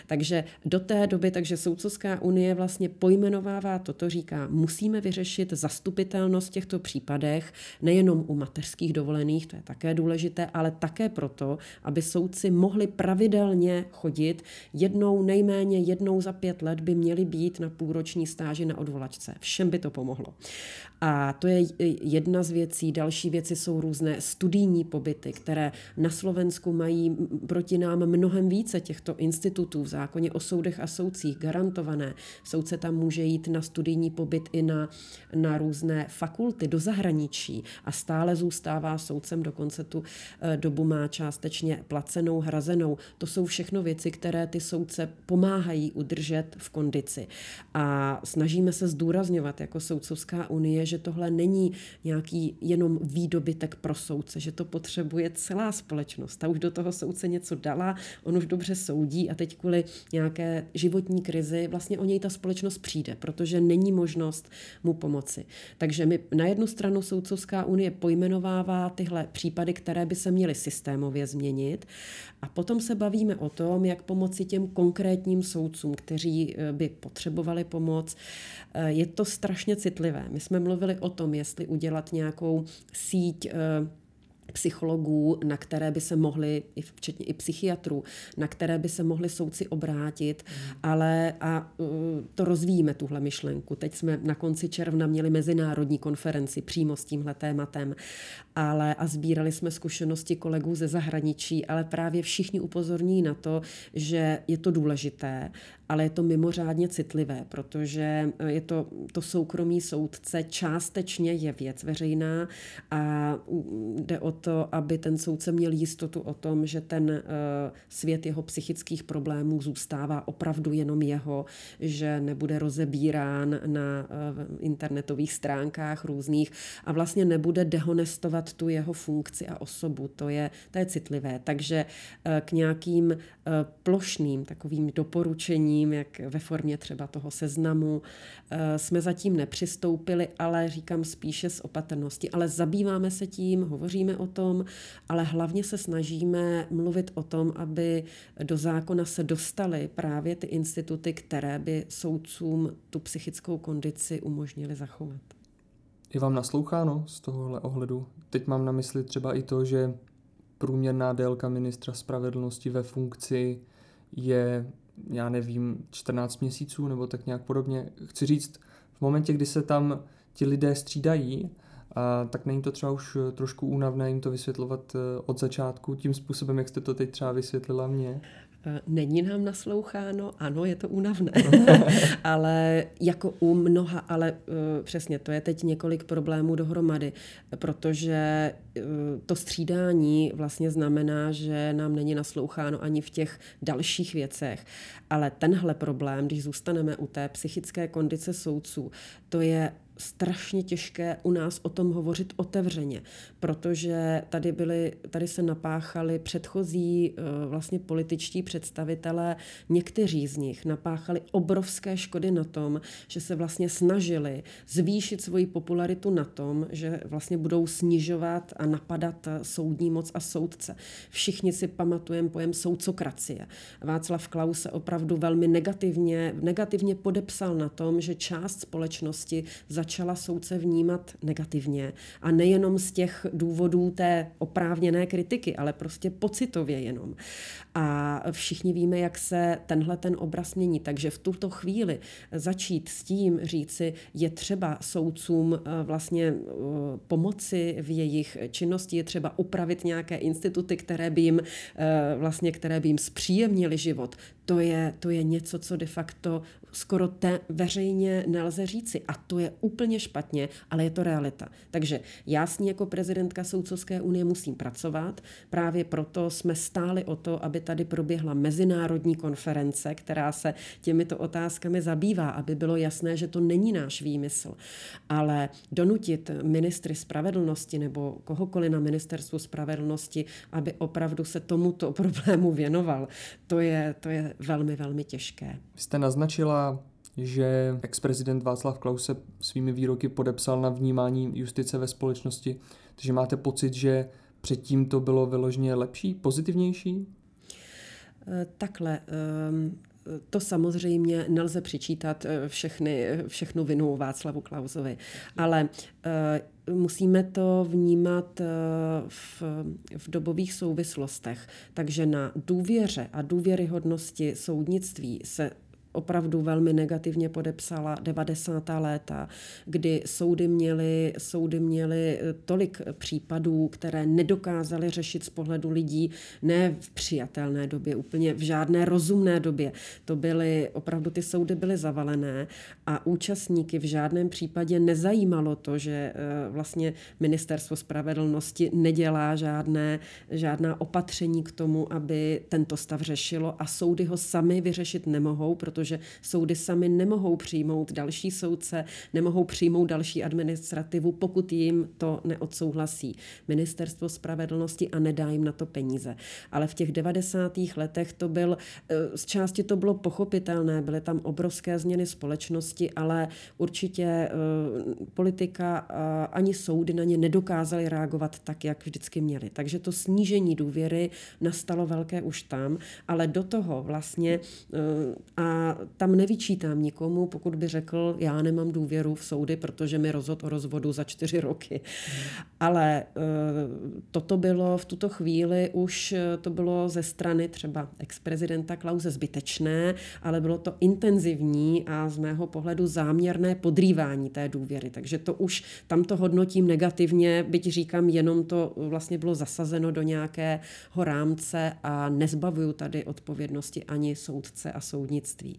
Takže do té doby, takže Soudcovská unie vlastně pojmenovává toto, říká, musíme vyřešit zastupitelnost v těchto případech, nejenom u mateřských dovolených, to je také důležité, ale také proto, aby soudci mohli pravidelně chodit. Jednou, nejméně jednou za pět let by měli být na půlroční stáži na odvolačce. Všem by to pomohlo. A to je jedna z věcí. Další věci jsou různé studijní pobyty, které na Slovensku mají proti nám mnohem více těchto institutů v zákoně o soudech a soudcích garantované. Soudce tam může jít na studijní pobyt i na, na různé fakulty do zahraničí a stále zůstává soudcem, dokonce tu eh, dobu má částečně placenou, hrazenou. To jsou všechno věci, které ty soudce pomáhají udržet v kondici. A snažíme se zdůrazňovat jako Soudcovská unie, že tohle není nějaký jenom výdobytek pro soudce, že to potřebuje celá společnost. Ta už do toho soudce něco dala, on už dobře soudí a teď kvůli nějaké životní krizi vlastně o něj ta společnost přijde, protože není možnost mu pomoci. Takže my na jednu stranu Soudcovská unie pojmenovává tyhle případy, které by se měly systémově změnit a potom se bavíme o tom, jak pomoci těm konkrétním soudcům, kteří eh, by potřebovali pomoc. Eh, je to strašně citlivé. My jsme mluvili o tom, jestli udělat nějakou síť eh, psychologů, na které by se mohli, včetně i psychiatrů, na které by se mohli soudci obrátit, mm. ale a to rozvíjíme, tuhle myšlenku. Teď jsme na konci června měli mezinárodní konferenci přímo s tímhle tématem ale a sbírali jsme zkušenosti kolegů ze zahraničí, ale právě všichni upozorní na to, že je to důležité, ale je to mimořádně citlivé, protože je to, to soukromý soudce částečně je věc veřejná a jde o to, aby ten soudce měl jistotu o tom, že ten uh, svět jeho psychických problémů zůstává opravdu jenom jeho, že nebude rozebírán na uh, internetových stránkách různých a vlastně nebude dehonestovat definovat tu jeho funkci a osobu. To je, to je citlivé. Takže eh, k nějakým eh, plošným takovým doporučením, jak ve formě třeba toho seznamu, eh, jsme zatím nepřistoupili, ale říkám spíše z opatrnosti. Ale zabýváme se tím, hovoříme o tom, ale hlavně se snažíme mluvit o tom, aby do zákona se dostaly právě ty instituty, které by soudcům tu psychickou kondici umožnili zachovat. Je vám nasloucháno z tohohle ohledu? Teď mám na mysli třeba i to, že průměrná délka ministra spravedlnosti ve funkci je, já nevím, 14 měsíců nebo tak nějak podobně. Chci říct, v momentě, kdy se tam ti lidé střídají, a tak není to třeba už trošku únavné jim to vysvětlovat eh, od začátku tím způsobem, jak jste to teď třeba vysvětlila mě? Eh, není nám nasloucháno, ano, je to únavné, ale jako u mnoha, ale uh, přesně, to je teď několik problémů dohromady, protože uh, to střídání vlastně znamená, že nám není nasloucháno ani v těch dalších věcech, ale tenhle problém, když zůstaneme u té psychické kondice soudců, to je strašně těžké u nás o tom hovořit otevřeně, protože tady, byly, tady se napáchali předchozí eh, vlastně političtí představitelé, někteří z nich napáchali obrovské škody na tom, že se vlastně snažili zvýšit svoji popularitu na tom, že vlastně budou snižovat a napadat soudní moc a soudce. Všichni si pamatujeme pojem soudcokracie. Václav Klaus se opravdu velmi negativně, negativně podepsal na tom, že část společnosti za začala soudce vnímat negativně. A nejenom z těch důvodů té oprávněné kritiky, ale prostě pocitově jenom. A všichni víme, jak se tenhle ten obraz mění. Takže v tuto chvíli začít s tím říci, je třeba soudcům eh, vlastně eh, pomoci v jejich činnosti, je třeba upravit nějaké instituty, které by jim, eh, vlastně, které by jim zpříjemnili život. To je, to je něco, co de facto skoro te, veřejně nelze říci. A to je úplně špatně, ale je to realita. Takže já s ní jako prezidentka Soudcovské unie musím pracovat. Právě proto jsme stáli o to, aby tady proběhla mezinárodní konference, která se těmito otázkami zabývá, aby bylo jasné, že to není náš výmysl. Ale donutit ministry spravedlnosti nebo kohokoliv na ministerstvu spravedlnosti, aby opravdu se tomuto problému věnoval, to je, to je velmi, velmi těžké. Jste naznačila, že ex-prezident Václav Klaus se svými výroky podepsal na vnímání justice ve společnosti, takže máte pocit, že předtím to bylo vyloženě lepší, pozitivnější? Eh, takhle, ehm, to samozřejmě nelze přičítat eh, všechny, všechnu vinu Václavu Klausovi, ale eh, musíme to vnímat v, v dobových souvislostech. Takže na důvěře a důvěryhodnosti soudnictví se opravdu velmi negativně podepsala 90. léta, kdy soudy měly, soudy měly eh, tolik případů, které nedokázaly řešit z pohledu lidí, ne v přijatelné době, úplně v žádné rozumné době. To byly, opravdu ty soudy byly zavalené a účastníky v žádném případě nezajímalo to, že eh, vlastně ministerstvo spravedlnosti nedělá žádné, žádná opatření k tomu, aby tento stav řešilo a soudy ho sami vyřešit nemohou, protože protože soudy sami nemohou přijmout další soudce, nemohou přijmout další administrativu, pokud jim to neodsouhlasí ministerstvo spravedlnosti a nedá jim na to peníze. Ale v těch 90. letech to byl, eh, z části to bylo pochopitelné, byly tam obrovské změny společnosti, ale určitě eh, politika ani soudy na ně nedokázaly reagovat tak, jak vždycky měli. Takže to snížení důvěry nastalo velké už tam, ale do toho vlastně eh, tam nevyčítám nikomu, pokud by řekl, já nemám důvěru v soudy, protože mi rozhod o rozvodu za čtyři roky. Hmm. Ale uh, toto bylo v tuto chvíli už, eh, to bylo ze strany třeba ex-prezidenta Klauze zbytečné, ale bylo to intenzivní a z mého pohledu záměrné podrývání té důvěry. Takže to už tam to hodnotím negativně, byť říkám, jenom to vlastně bylo zasazeno do nějakého rámce a nezbavuju tady odpovědnosti ani soudce a soudnictví.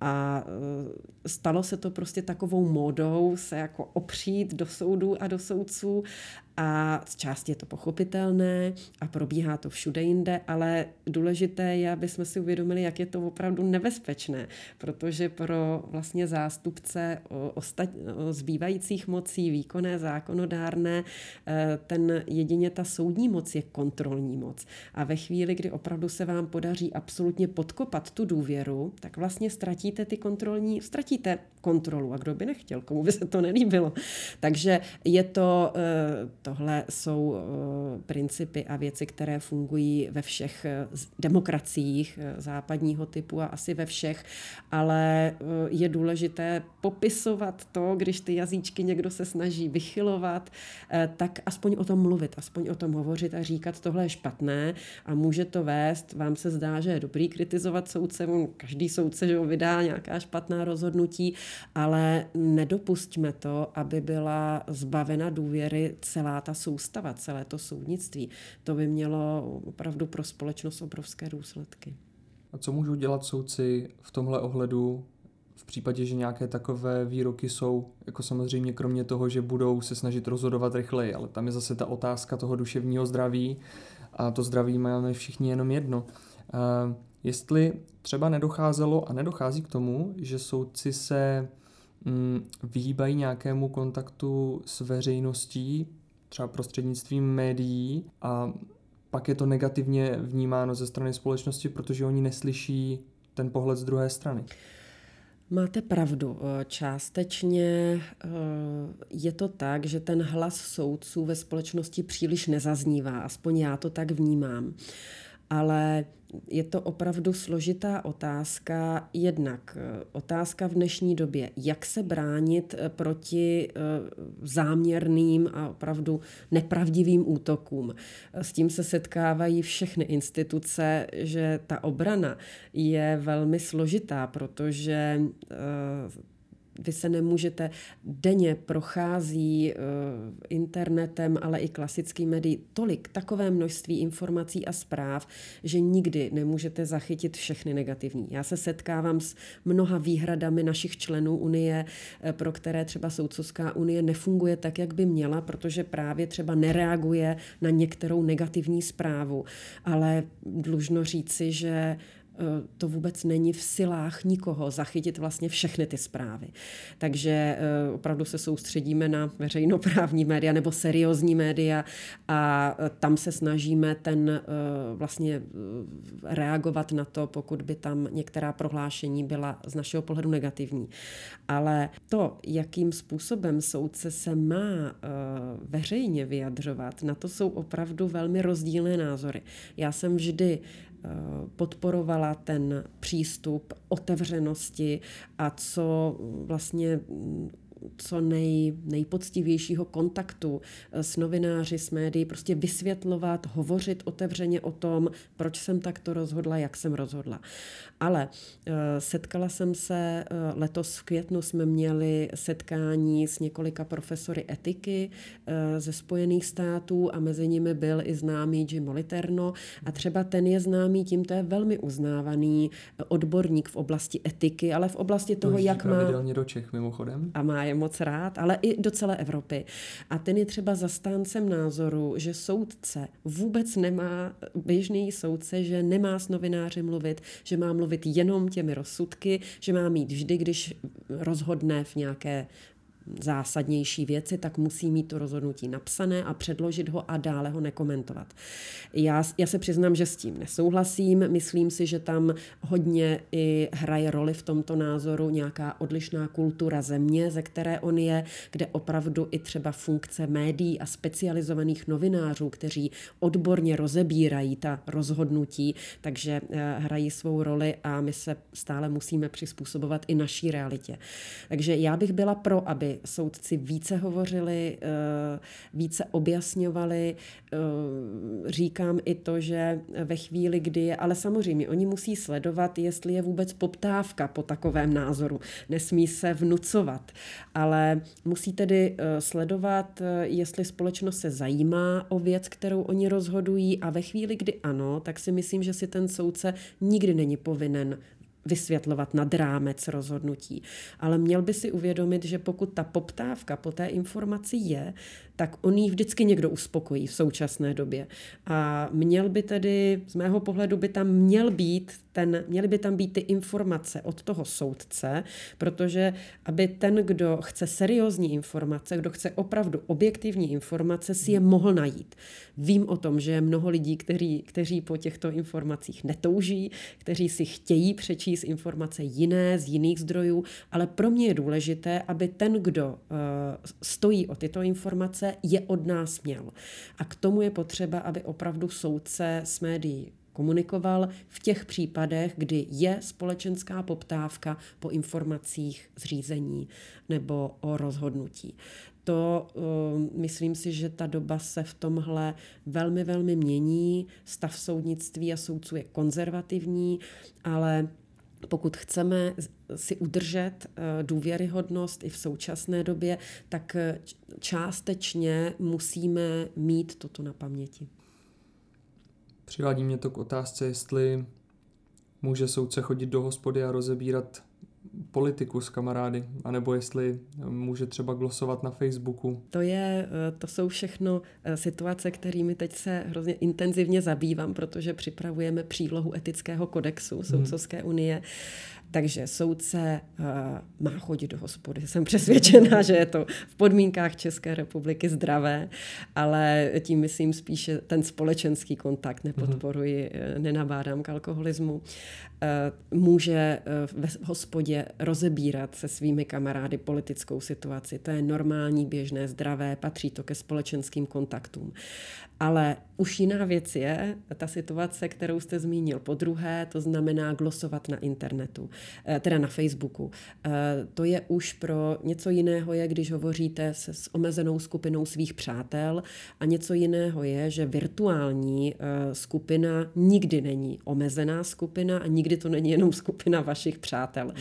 A e, stalo se to prostě takovou módou se jako opřít do soudů a do soudců a z části je to pochopitelné a probíhá to všude jinde, ale důležité je, aby jsme si uvědomili, jak je to opravdu nebezpečné, protože pro vlastně zástupce ostat, zbývajících mocí, výkonné, zákonodárné, e, ten jedině ta soudní moc je kontrolní moc. A ve chvíli, kdy opravdu se vám podaří absolutně podkopat tu důvěru, tak vlastně ztratíte ty kontrolní, ztratíte kontrolu. A kdo by nechtěl, komu by se to nelíbilo. Takže je to, eh, tohle jsou eh, principy a věci, které fungují ve všech eh, demokraciích západního typu a asi ve všech, ale je důležité popisovat to, když ty jazyčky někdo se snaží vychylovat, tak aspoň o tom mluvit, aspoň o tom hovořit a říkat, tohle je špatné a může to vést, vám se zdá, že je dobrý kritizovat soudce, každý soudce že ho vydá nějaká špatná rozhodnutí, ale nedopustíme to, aby byla zbavena důvěry celá ta soustava, celé to soudnictví. To by mělo opravdu pro společnost obrovské důsledky. A co můžou dělat soudci v tomhle ohledu v případě, že nějaké takové výroky jsou, jako samozřejmě kromě toho, že budou se snažit rozhodovat rychleji, ale tam je zase ta otázka toho duševního zdraví a to zdraví máme všichni jenom jedno. Jestli třeba nedocházelo a nedochází k tomu, že soudci se mm, vyhýbají nějakému kontaktu s veřejností, třeba prostřednictvím médií a pak je to negativně vnímáno ze strany společnosti, protože oni neslyší ten pohled z druhé strany. Máte pravdu. Částečně eh, je to tak, že ten hlas soudců ve společnosti příliš nezaznívá, aspoň já to tak vnímám. Ale je to opravdu složitá otázka. Jednak eh, otázka v dnešní době, jak se bránit eh, proti eh, záměrným a opravdu nepravdivým útokům. S tím se setkávají všechny instituce, že ta obrana je velmi složitá, protože vy se nemůžete, denně prochází uh, internetem, ale i klasický médií tolik, takové množství informací a zpráv, že nikdy nemůžete zachytit všechny negativní. Já se setkávám s mnoha výhradami našich členů Unie, eh, pro které třeba Soudcovská unie nefunguje tak, jak by měla, protože právě třeba nereaguje na některou negativní zprávu. Ale dlužno říci, že Eh, to vůbec není v silách nikoho zachytit vlastně všechny ty zprávy. Takže eh, opravdu se soustředíme na veřejnoprávní média nebo seriózní média a eh, tam se snažíme ten vlastně reagovat na to, pokud by tam některá prohlášení byla z našeho pohledu negativní. Ale to, jakým způsobem soudce se má veřejně vyjadřovat, na to jsou opravdu velmi rozdílné názory. Já jsem vždy podporovala ten přístup otevřenosti a co vlastně co nej, nejpoctivějšího kontaktu eh, s novináři, s médií, prostě vysvětlovat, hovořit otevřeně o tom, proč jsem takto rozhodla, jak jsem rozhodla. Ale uh, setkala jsem se uh, letos v květnu, jsme měli setkání s několika profesory etiky ze Spojených států a mezi nimi byl i známý Jim Moliterno a třeba ten je známý tím, to je velmi uznávaný odborník v oblasti etiky, ale v oblasti toho, to jak má... do Čech mimochodem. A má je moc rád, ale i do celé Evropy. A ten je třeba zastáncem názoru, že soudce vůbec nemá, běžný soudce, že nemá s novináři mluvit, že má mluvit jenom těmi rozsudky, že má mít vždy, když rozhodne v nějaké zásadnější věci, tak musí mít to rozhodnutí napsané a předložit ho a dále ho nekomentovat. Já, já se přiznám, že s tím nesouhlasím. Myslím si, že tam hodně i hraje roli v tomto názoru nějaká odlišná kultura země, ze které on je, kde opravdu i třeba funkce médií a specializovaných novinářů, kteří odborně rozebírají ta rozhodnutí, takže eh, hrají svou roli a my se stále musíme přizpůsobovat i naší realitě. Takže já bych byla pro, aby soudci více hovořili, eh, více objasňovali. Eh, říkám i to, že ve chvíli, kdy je, ale samozřejmě oni musí sledovat, jestli je vůbec poptávka po takovém názoru. Nesmí se vnucovat, ale musí tedy eh, sledovat, jestli společnost se zajímá o věc, kterou oni rozhodují a ve chvíli, kdy ano, tak si myslím, že si ten soudce nikdy není povinen vysvětlovat nad rámec rozhodnutí. Ale měl by si uvědomit, že pokud ta poptávka po té informaci je, tak on ji vždycky někdo uspokojí v současné době. A měl by tedy, z mého pohledu, by tam měl být ten, měly by tam být ty informace od toho soudce, protože aby ten, kdo chce seriózní informace, kdo chce opravdu objektivní informace, si je mohl najít. Vím o tom, že je mnoho lidí, kteří, kteří po těchto informacích netouží, kteří si chtějí přečíst informace jiné z jiných zdrojů, ale pro mě je důležité, aby ten, kdo uh, stojí o tyto informace, je od nás měl. A k tomu je potřeba, aby opravdu soudce s médií komunikoval v těch případech, kdy je společenská poptávka po informacích zřízení nebo o rozhodnutí. To uh, myslím si, že ta doba se v tomhle velmi, velmi mění. Stav soudnictví a soudců je konzervativní, ale pokud chceme si udržet eh, důvěryhodnost i v současné době, tak eh, částečně musíme mít toto na paměti. Přivádí mě to k otázce, jestli může soudce chodit do hospody a rozebírat politiku s kamarády, anebo jestli může třeba glosovat na Facebooku. To, je, eh, to jsou všechno eh, situace, kterými teď se hrozně intenzivně zabývám, protože připravujeme přílohu etického kodexu mhm. Soudcovské unie Takže soudce uh, má chodit do hospody. Jsem přesvědčená, že je to v podmínkách České republiky zdravé, ale tím myslím spíše ten společenský kontakt nepodporuji, mm-hmm. nenabádám k alkoholismu. Uh, může v hospodě rozebírat se svými kamarády politickou situaci. To je normální, běžné, zdravé, patří to ke společenským kontaktům. Ale už jiná věc je ta situace, kterou jste zmínil po druhé, to znamená glosovat na internetu, eh, teda na Facebooku. Eh, to je už pro něco jiného je, když hovoříte se s omezenou skupinou svých přátel a něco jiného je, že virtuální eh, skupina nikdy není omezená skupina a nikdy to není jenom skupina vašich přátel.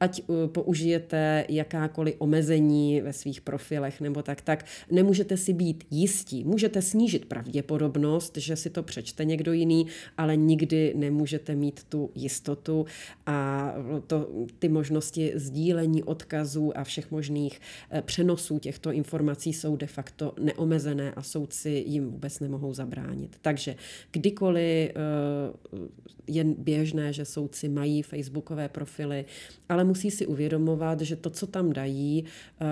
Ať použijete jakákoliv omezení ve svých profilech nebo tak, tak nemůžete si být jistí. Můžete snížit pravděpodobnost, že si to přečte někdo jiný, ale nikdy nemůžete mít tu jistotu a to, ty možnosti sdílení odkazů a všech možných eh, přenosů těchto informací jsou de facto neomezené a soudci jim vůbec nemohou zabránit. Takže kdykoliv eh, je běžné, že soudci mají facebookové profily, ale musí si uvědomovat, že to, co tam dají, eh,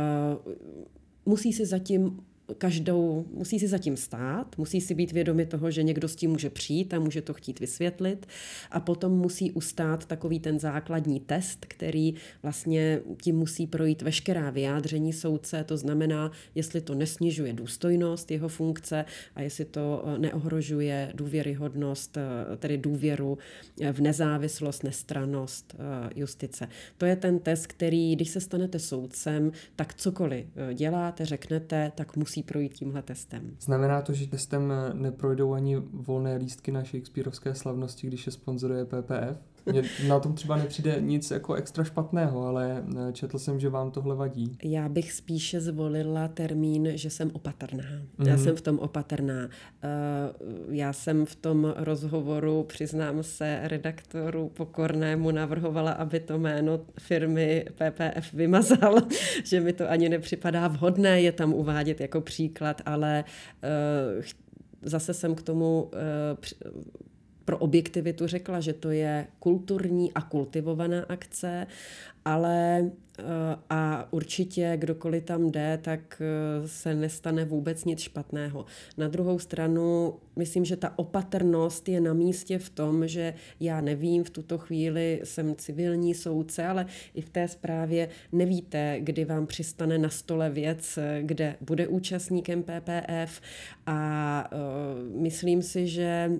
musí si zatím každou, musí si zatím stát, musí si být vědomi toho, že někdo s tím může přijít a může to chtít vysvětlit a potom musí ustát takový ten základní test, který vlastně tím musí projít veškerá vyjádření soudce, to znamená, jestli to nesnižuje důstojnost jeho funkce a jestli to eh, neohrožuje důvěryhodnost, eh, tedy důvěru eh, v nezávislost, nestranost justice. To je ten test, který, když se stanete soudcem, tak cokoliv děláte, řeknete, tak musí musí projít tímhle testem. Znamená to, že testem neprojdou ani volné lístky na Shakespeareovské slavnosti, když je sponzoruje PPF? Mně na tom třeba nepřijde nic jako extra špatného, ale eh, četl jsem, že vám tohle vadí. Já bych spíše zvolila termín, že jsem opatrná. Mm-hmm. Já mhm. jsem v tom opatrná. Eh, já jsem v tom rozhovoru, přiznám se, redaktoru Pokornému navrhovala, aby to jméno firmy PPF vymazal, že mi to ani nepřipadá vhodné je tam uvádět jako příklad, ale eh, zase jsem k tomu pro objektivitu řekla, že to je kulturní a kultivovaná akce, ale eh, a určitě kdokoliv tam jde, tak eh, se nestane vůbec nic špatného. Na druhou stranu, myslím, že ta opatrnost je na místě v tom, že já nevím, v tuto chvíli jsem civilní soudce, ale i v té zprávě nevíte, kdy vám přistane na stole věc, kde bude účastníkem PPF a uh, myslím si, že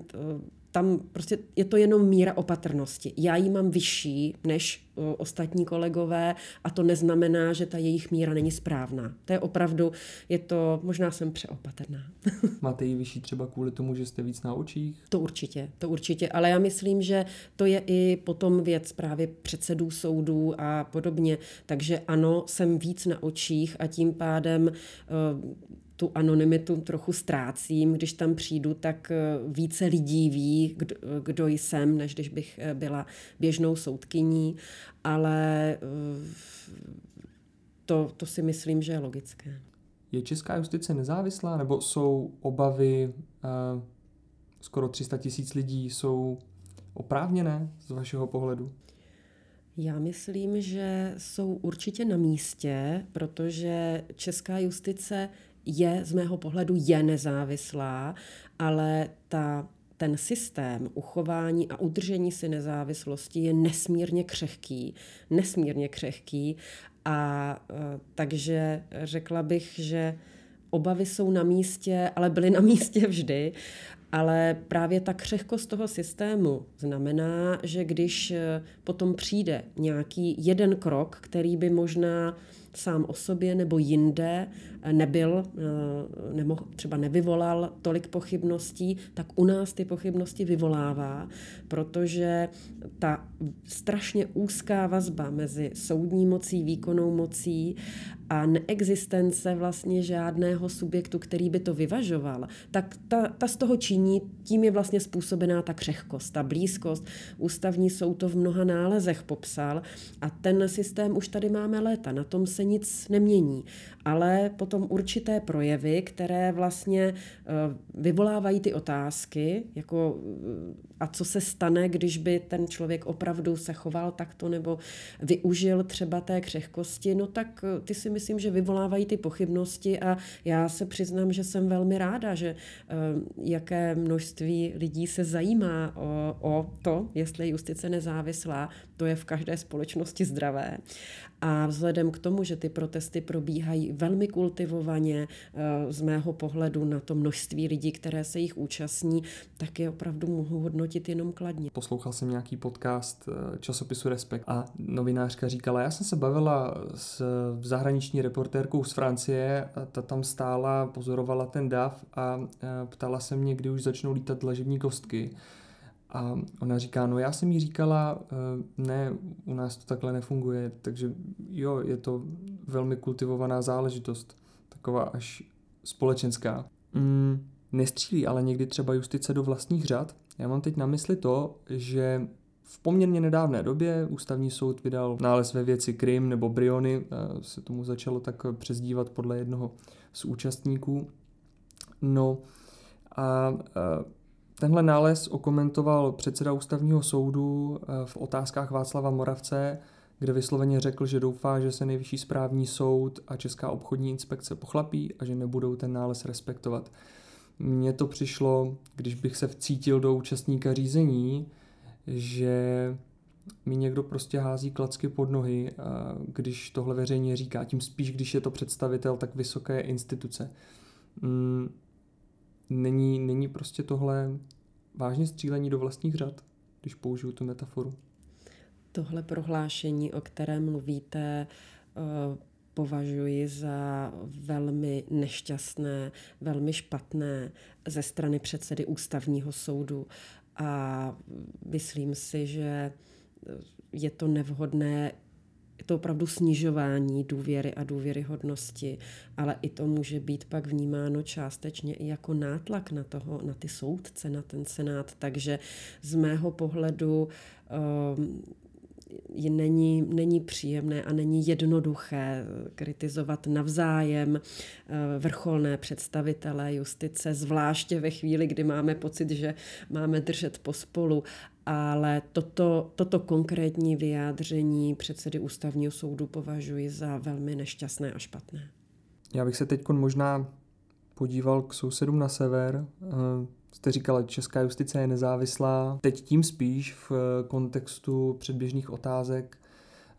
tam prostě je to jenom míra opatrnosti. Já ji mám vyšší než uh, ostatní kolegové a to neznamená, že ta jejich míra není správná. To je opravdu, je to, možná jsem přeopatrná. Máte ji vyšší třeba kvůli tomu, že jste víc na očích? To určitě, to určitě, ale já myslím, že to je i potom věc právě předsedů soudů a podobně, takže ano, jsem víc na očích a tím pádem uh, tu anonymitu trochu ztrácím. Když tam přijdu, tak eh, více lidí ví, kdo, kdo jsem, než když bych eh, byla běžnou soudkyní, ale eh, to, to si myslím, že je logické. Je česká justice nezávislá, nebo jsou obavy uh, skoro 300 tisíc lidí, jsou oprávněné z vašeho pohledu? Já myslím, že jsou určitě na místě, protože česká justice je z mého pohledu je nezávislá, ale ta ten systém uchování a udržení si nezávislosti je nesmírně křehký, nesmírně křehký a e, takže řekla bych, že obavy jsou na místě, ale byly na místě vždy. Ale právě ta křehkost toho systému znamená, že když e, potom přijde nějaký jeden krok, který by možná sám o sobě nebo jinde nebyl, eh, nebo třeba nevyvolal tolik pochybností, tak u nás ty pochybnosti vyvolává, protože ta strašně úzká vazba mezi soudní mocí, výkonnou mocí a neexistence vlastně žádného subjektu, který by to vyvažoval, tak ta, ta z toho činí, tím je vlastně způsobená ta křehkost, ta blízkost. Ústavní soud to v mnoha nálezech popsal a ten systém už tady máme léta, na tom se nic nemění. Ale potom určité projevy, které vlastně eh, vyvolávají ty otázky, jako a co se stane, když by ten člověk opravdu se choval takto nebo využil třeba té křehkosti, no tak eh, ty si myslím, že vyvolávají ty pochybnosti a já se přiznám, že jsem velmi ráda, že eh, jaké množství lidí se zajímá o, o to, jestli je justice nezávislá, to je v každé společnosti zdravé. A vzhledem k tomu, že ty protesty probíhají velmi kultivovaně eh, z mého pohledu na to množství lidí, které se jich účastní, tak je opravdu mohu hodnotit jenom kladně. Poslouchal jsem nějaký podcast eh, časopisu Respekt a novinářka říkala, já jsem se bavila s zahraniční reportérkou z Francie, ta tam stála, pozorovala ten dav a eh, ptala se mě, kdy už začnou lítat dlažební kostky. A ona říká, no já jsem jí říkala, eh, ne, u nás to takhle nefunguje, takže jo, je to velmi kultivovaná záležitost, taková až společenská. Mm, nestřílí ale někdy třeba justice do vlastních řad. Já mám teď na mysli to, že v poměrně nedávné době ústavní soud vydal nález ve věci Krym nebo Briony, eh, se tomu začalo tak přezdívat podle jednoho z účastníků. No a eh, Tenhle nález okomentoval předseda ústavního soudu eh, v otázkách Václava Moravce, kde vysloveně řekl, že doufá, že se nejvyšší správní soud a Česká obchodní inspekce pochlapí a že nebudou ten nález respektovat. Mně to přišlo, když bych se vcítil do účastníka řízení, že mi někdo prostě hází klacky pod nohy, když tohle veřejně říká, tím spíš, když je to představitel tak vysoké instituce. Není, není prostě tohle vážně střílení do vlastních řad, když použiju tu metaforu? Tohle prohlášení, o kterém mluvíte, eh, považuji za velmi nešťastné, velmi špatné ze strany předsedy ústavního soudu a myslím si, že je to nevhodné je to opravdu snižování důvěry a důvěryhodnosti, ale i to může být pak vnímáno částečně i jako nátlak na, toho, na ty soudce, na ten senát. Takže z mého pohledu um, není, není příjemné a není jednoduché kritizovat navzájem eh, vrcholné představitele justice, zvláště ve chvíli, kdy máme pocit, že máme držet pospolu ale toto, toto konkrétní vyjádření předsedy ústavního soudu považuji za velmi nešťastné a špatné. Já bych se teď možná podíval k sousedům na sever. Eh, jste říkala, že česká justice je nezávislá. Teď tím spíš v kontextu předběžných otázek,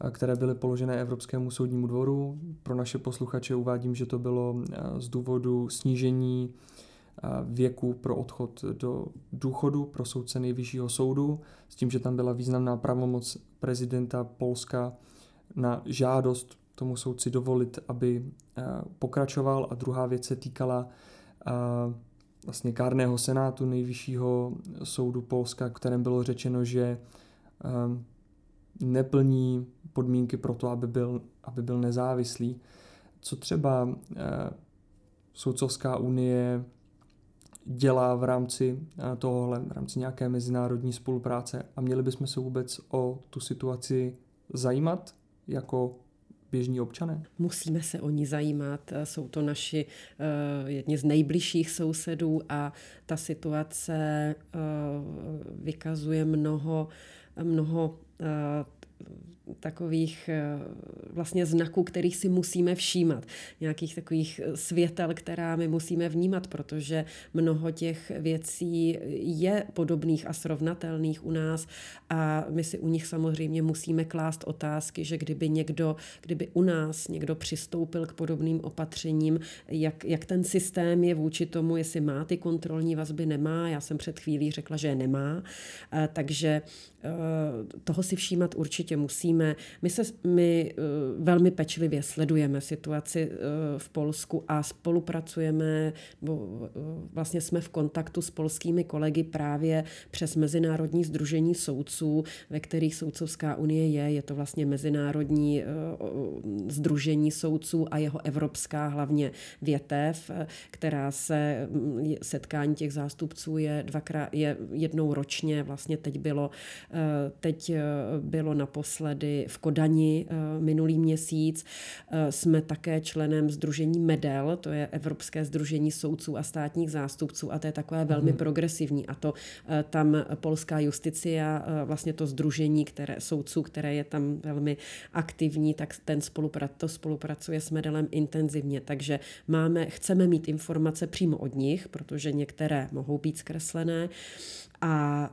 eh, které byly položené Evropskému soudnímu dvoru. Pro naše posluchače uvádím, že to bylo eh, z důvodu snížení věku pro odchod do důchodu pro soudce nejvyššího soudu, s tím, že tam byla významná pravomoc prezidenta Polska na žádost tomu soudci dovolit, aby pokračoval a druhá věc se týkala vlastně kárného senátu nejvyššího soudu Polska, kterém bylo řečeno, že neplní podmínky pro to, aby byl, aby byl nezávislý. Co třeba Soudcovská unie dělá v rámci eh, tohohle, v rámci nějaké mezinárodní spolupráce a měli bychom se vůbec o tu situaci zajímat jako běžní občané? Musíme se o ní zajímat. Jsou to naši uh, jedni z nejbližších sousedů a ta situace vykazuje mnoho, mnoho takových eh, vlastně znaků, kterých si musíme všímat. Nějakých takových eh, světel, která my musíme vnímat, protože mnoho těch věcí je podobných a srovnatelných u nás a my si u nich samozřejmě musíme klást otázky, že kdyby někdo, kdyby u nás někdo přistoupil k podobným opatřením, jak, jak ten systém je vůči tomu, jestli má ty kontrolní vazby, nemá. Já jsem před chvílí řekla, že je nemá. Eh, takže toho si všímat určitě musíme vidíme, my, se, my eh, velmi pečlivě sledujeme situaci eh, v Polsku a spolupracujeme, bo eh, vlastně jsme v kontaktu s polskými kolegy právě přes Mezinárodní združení soudců, ve kterých Soudcovská unie je. Je to vlastně Mezinárodní združení soudců a jeho evropská hlavně větev, která se, mm, setkání těch zástupců je, dvakrát, je jednou ročně, vlastně teď bylo, teď bylo naposledy tady v Kodani minulý měsíc. Jsme také členem Združení MEDEL, to je Evropské združení soudců a státních zástupců a to je takové velmi hmm. progresivní. A to tam polská justicia, vlastně to združení které, soudců, které je tam velmi aktivní, tak ten spolupra, to spolupracuje s Medelem intenzivně. Takže máme, chceme mít informace přímo od nich, protože některé mohou být zkreslené a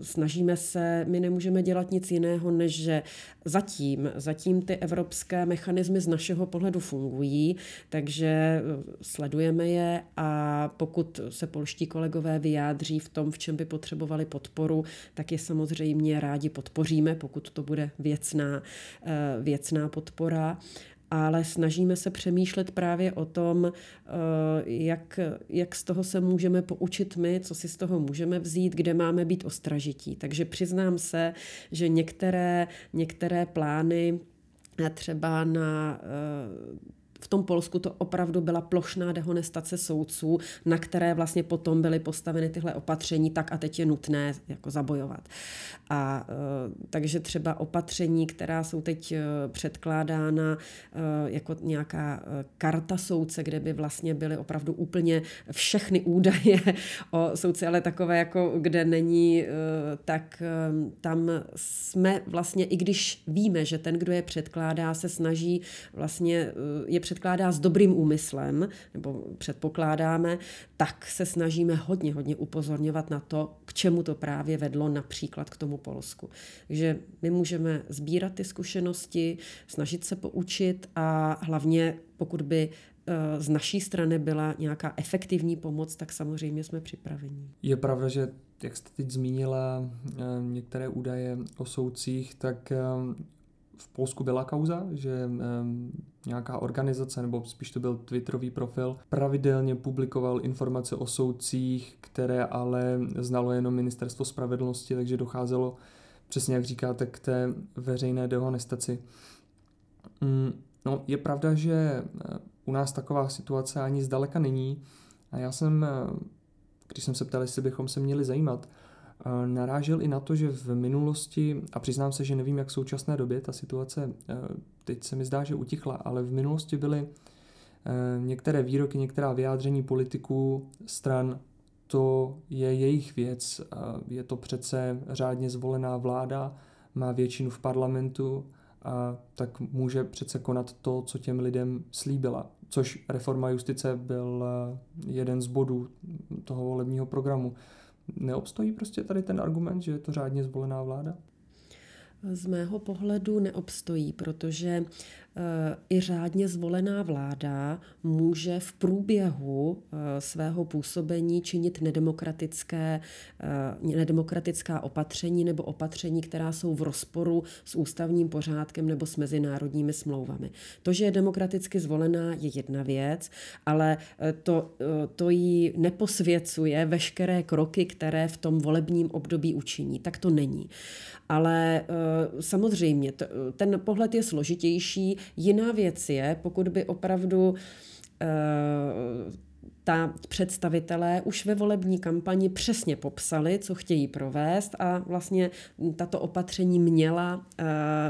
e, snažíme se, my nemůžeme dělat nic jiného, než že zatím, zatím ty evropské mechanismy z našeho pohledu fungují, takže e, sledujeme je a pokud se polští kolegové vyjádří v tom, v čem by potřebovali podporu, tak je samozřejmě rádi podpoříme, pokud to bude věcná, e, věcná podpora ale snažíme se přemýšlet právě o tom, eh, jak, jak z toho se můžeme poučit my, co si z toho můžeme vzít, kde máme být ostražití. Takže přiznám se, že některé, některé plány eh, třeba na eh, v tom Polsku to opravdu byla plošná dehonestace soudců, na které vlastně potom byly postaveny tyhle opatření, tak a teď je nutné jako zabojovat. A e, takže třeba opatření, která jsou teď e, předkládána e, jako nějaká karta soudce, kde by vlastně byly opravdu úplně všechny údaje o soudci, ale takové jako, kde není, tak tam jsme vlastně, i když víme, že ten, kdo je předkládá, se snaží vlastně je předkládá s dobrým úmyslem, nebo předpokládáme, tak se snažíme hodně, hodně upozorňovat na to, k čemu to právě vedlo například k tomu Polsku. Takže my můžeme sbírat ty zkušenosti, snažit se poučit a hlavně pokud by eh, z naší strany byla nějaká efektivní pomoc, tak samozřejmě jsme připraveni. Je pravda, že jak jste teď zmínila eh, některé údaje o soudcích, tak eh, v Polsku byla kauza, že um, nějaká organizace, nebo spíš to byl Twitterový profil, pravidelně publikoval informace o soudcích, které ale znalo jenom ministerstvo spravedlnosti, takže docházelo přesně jak říkáte k té veřejné dehonestaci. Um, no, je pravda, že eh, u nás taková situace ani zdaleka není a já jsem, eh, když jsem se ptal, jestli bychom se měli zajímat narážel i na to, že v minulosti, a přiznám se, že nevím, jak v současné době ta situace, eh, teď se mi zdá, že utichla, ale v minulosti byly eh, některé výroky, některá vyjádření politiků stran, to je jejich věc. Je to přece řádně zvolená vláda, má většinu v parlamentu, a tak může přece konat to, co těm lidem slíbila. Což reforma justice byl eh, jeden z bodů toho volebního programu. Neobstojí prostě tady ten argument, že je to řádně zvolená vláda? Z mého pohledu neobstojí, protože i řádně zvolená vláda může v průběhu eh, svého působení činit nedemokratické, eh, nedemokratická opatření nebo opatření, která jsou v rozporu s ústavním pořádkem nebo s mezinárodními smlouvami. To, že je demokraticky zvolená, je jedna věc, ale eh, to, to jí neposvěcuje veškeré kroky, které v tom volebním období učiní. Tak to není. Ale samozřejmě, ten pohled je složitější, Jiná věc je, pokud by opravdu eh, ta představitelé už ve volební kampani přesně popsali, co chtějí provést a vlastně tato opatření měla eh,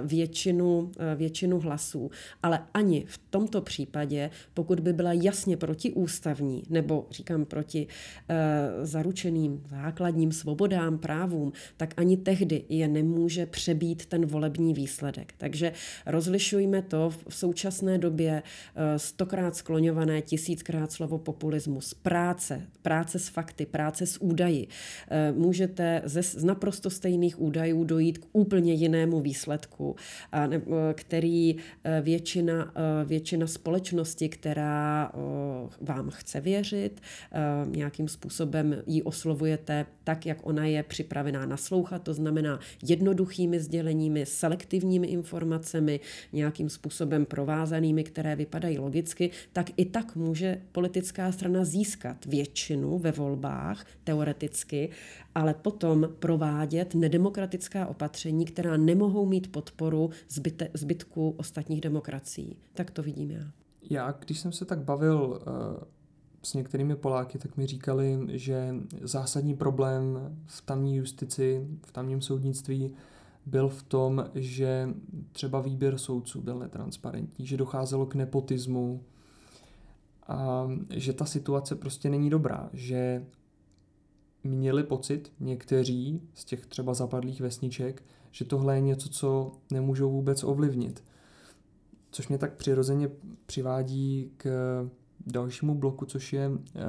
většinu, eh, většinu hlasů. Ale ani v tomto případě, pokud by byla jasně protiústavní nebo říkám proti eh, zaručeným základním svobodám, právům, tak ani tehdy je nemůže přebít ten volební výsledek. Takže rozlišujme to v současné době stokrát skloňované, tisíckrát slovo populismus populismus, práce, práce s fakty, práce s údaji. Eh, můžete ze, z naprosto stejných údajů dojít k úplně jinému výsledku, eh, který eh, většina, většina společnosti, která vám chce věřit, nějakým způsobem ji oslovujete tak, jak ona je připravená naslouchat, to znamená jednoduchými sděleními, selektivními informacemi, nějakým způsobem provázanými, které vypadají logicky, tak i tak může politická strana strana získat většinu ve volbách, teoreticky, ale potom provádět nedemokratická opatření, která nemohou mít podporu zbyte, zbytku ostatních demokracií. Tak to vidím já. Já, když jsem se tak bavil uh, s některými Poláky, tak mi říkali, že zásadní problém v tamní justici, v tamním soudnictví byl v tom, že třeba výběr soudců byl netransparentní, že docházelo k nepotismu a že ta situace prostě není dobrá, že měli pocit někteří z těch třeba zapadlých vesniček, že tohle je něco, co nemůžou vůbec ovlivnit. Což mě tak přirozeně přivádí k dalšímu bloku, což je eh,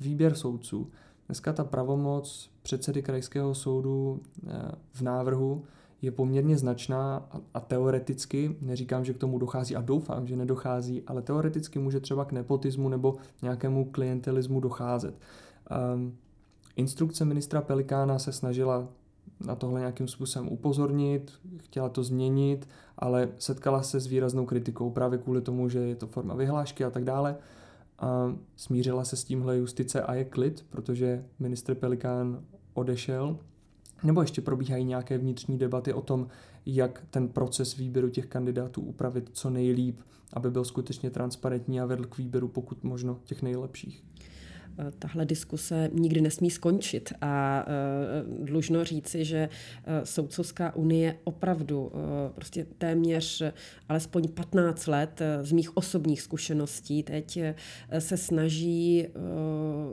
výběr soudců. Dneska ta pravomoc předsedy krajského soudu eh, v návrhu je poměrně značná a teoreticky, neříkám, že k tomu dochází a doufám, že nedochází, ale teoreticky může třeba k nepotismu nebo nějakému klientelismu docházet. Um, instrukce ministra Pelikána se snažila na tohle nějakým způsobem upozornit, chtěla to změnit, ale setkala se s výraznou kritikou právě kvůli tomu, že je to forma vyhlášky a tak dále. A smířila se s tímhle justice a je klid, protože ministr Pelikán odešel. Nebo ještě probíhají nějaké vnitřní debaty o tom, jak ten proces výběru těch kandidátů upravit co nejlíp, aby byl skutečně transparentní a vedl k výběru pokud možno těch nejlepších. Eh, tahle diskuse nikdy nesmí skončit a eh, dlužno říci, že eh, Soudcovská unie opravdu prostě téměř alespoň 15 let z mých osobních zkušeností teď se snaží,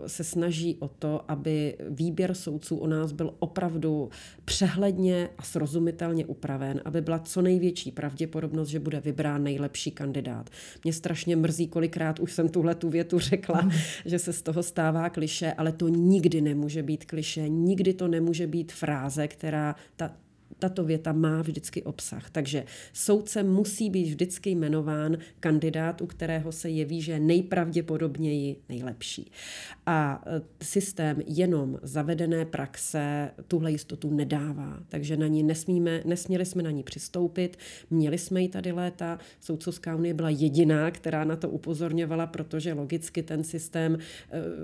se snaží o to, aby výběr soudců u nás byl opravdu přehledně a srozumitelně upraven, aby byla co největší pravděpodobnost, že bude vybrán nejlepší kandidát. Mě strašně mrzí, kolikrát už jsem tuhle tu větu řekla, že se z toho stává kliše, ale to nikdy nemůže být kliše, nikdy to nemůže být fráze, která ta, tato věta má vždycky obsah. Takže soudce musí být vždycky jmenován kandidát, u kterého se jeví, že nejpravděpodobněji nejlepší. A e, systém jenom zavedené praxe tuhle jistotu nedává. Takže na ní nesmíme, nesměli jsme na ní přistoupit. Měli jsme ji tady léta. Soudcovská unie byla jediná, která na to upozorňovala, protože logicky ten systém e,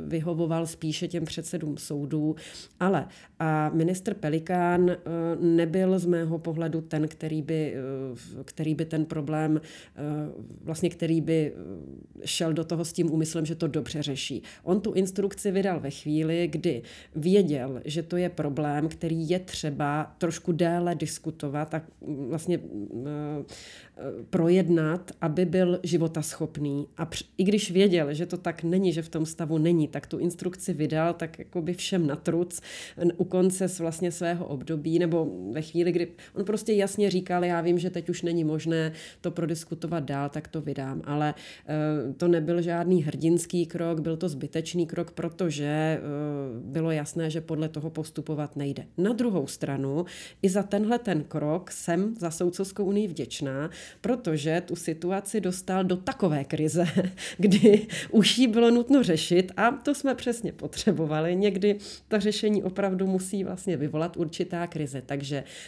vyhovoval spíše těm předsedům soudů. Ale a ministr Pelikán e, nebyl nebyl z mého pohledu ten, který by, eh, který by ten problém, eh, vlastně který by eh, šel do toho s tím úmyslem, že to dobře řeší. On tu instrukci vydal ve chvíli, kdy věděl, že to je problém, který je třeba trošku déle diskutovat a vlastně projednat, aby byl životaschopný. A i když věděl, že to tak není, že v tom stavu není, tak tu instrukci vydal tak jako by všem na truc u konce vlastně svého období nebo ve chvíli, kdy on prostě jasně říkal, já vím, že teď už není možné to prodiskutovat dál, tak to vydám. Ale uh, to nebyl žádný hrdinský krok, byl to zbytečný krok, protože uh, bylo jasné, že podle toho postupovat nejde. Na druhou stranu, i za tenhle ten krok jsem za Soudcovskou unii vděčná, protože tu situaci dostal do takové krize, kdy už ji bylo nutno řešit a to jsme přesně potřebovali. Někdy ta řešení opravdu musí vlastně vyvolat určitá krize. Takže eh,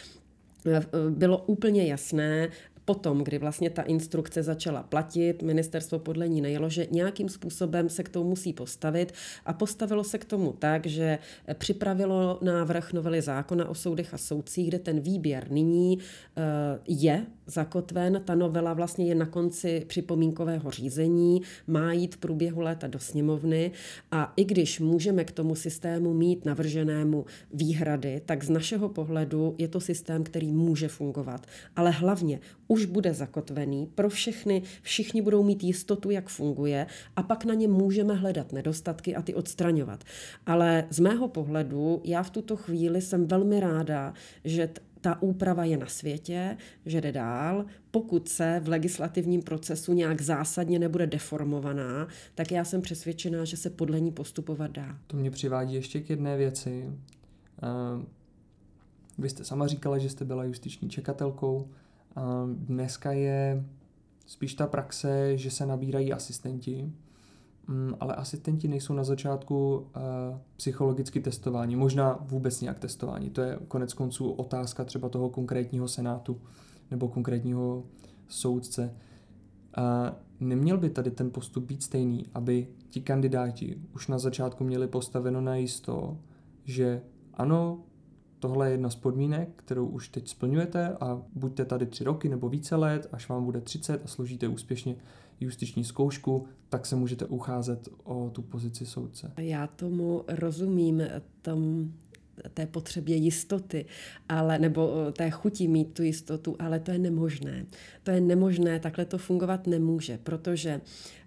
bylo úplně jasné, Potom, kdy vlastně ta instrukce začala platit, ministerstvo podle ní nejelo, že nějakým způsobem se k tomu musí postavit a postavilo se k tomu tak, že připravilo návrh novely zákona o soudech a soudcích, kde ten výběr nyní eh, je zakotven. Ta novela vlastně je na konci připomínkového řízení, má jít v průběhu léta do sněmovny a i když můžeme k tomu systému mít navrženému výhrady, tak z našeho pohledu je to systém, který může fungovat. Ale hlavně už bude zakotvený pro všechny, všichni budou mít jistotu, jak funguje a pak na ně můžeme hledat nedostatky a ty odstraňovat. Ale z mého pohledu, já v tuto chvíli jsem velmi ráda, že ta úprava je na světě, že jde dál. Pokud se v legislativním procesu nějak zásadně nebude deformovaná, tak já jsem přesvědčená, že se podle ní postupovat dá. To mě přivádí ještě k jedné věci. Vy jste sama říkala, že jste byla justiční čekatelkou. Dneska je spíš ta praxe, že se nabírají asistenti, mm, ale asistenti nejsou na začátku eh, psychologicky testování, možná vůbec nějak testování. To je konec konců otázka třeba toho konkrétního senátu nebo konkrétního soudce. Neměl by tady ten postup být stejný, aby ti kandidáti už na začátku měli postaveno na jisto, že ano, tohle je jedna z podmínek, kterou už teď splňujete a buďte tady tři roky nebo více let, až vám bude 30 a složíte úspěšně justiční zkoušku, tak se můžete ucházet o tu pozici soudce. Já tomu rozumím, tom té potřebě jistoty, ale, nebo té chuti mít tu jistotu, ale to je nemožné. To je nemožné, takhle to fungovat nemůže, protože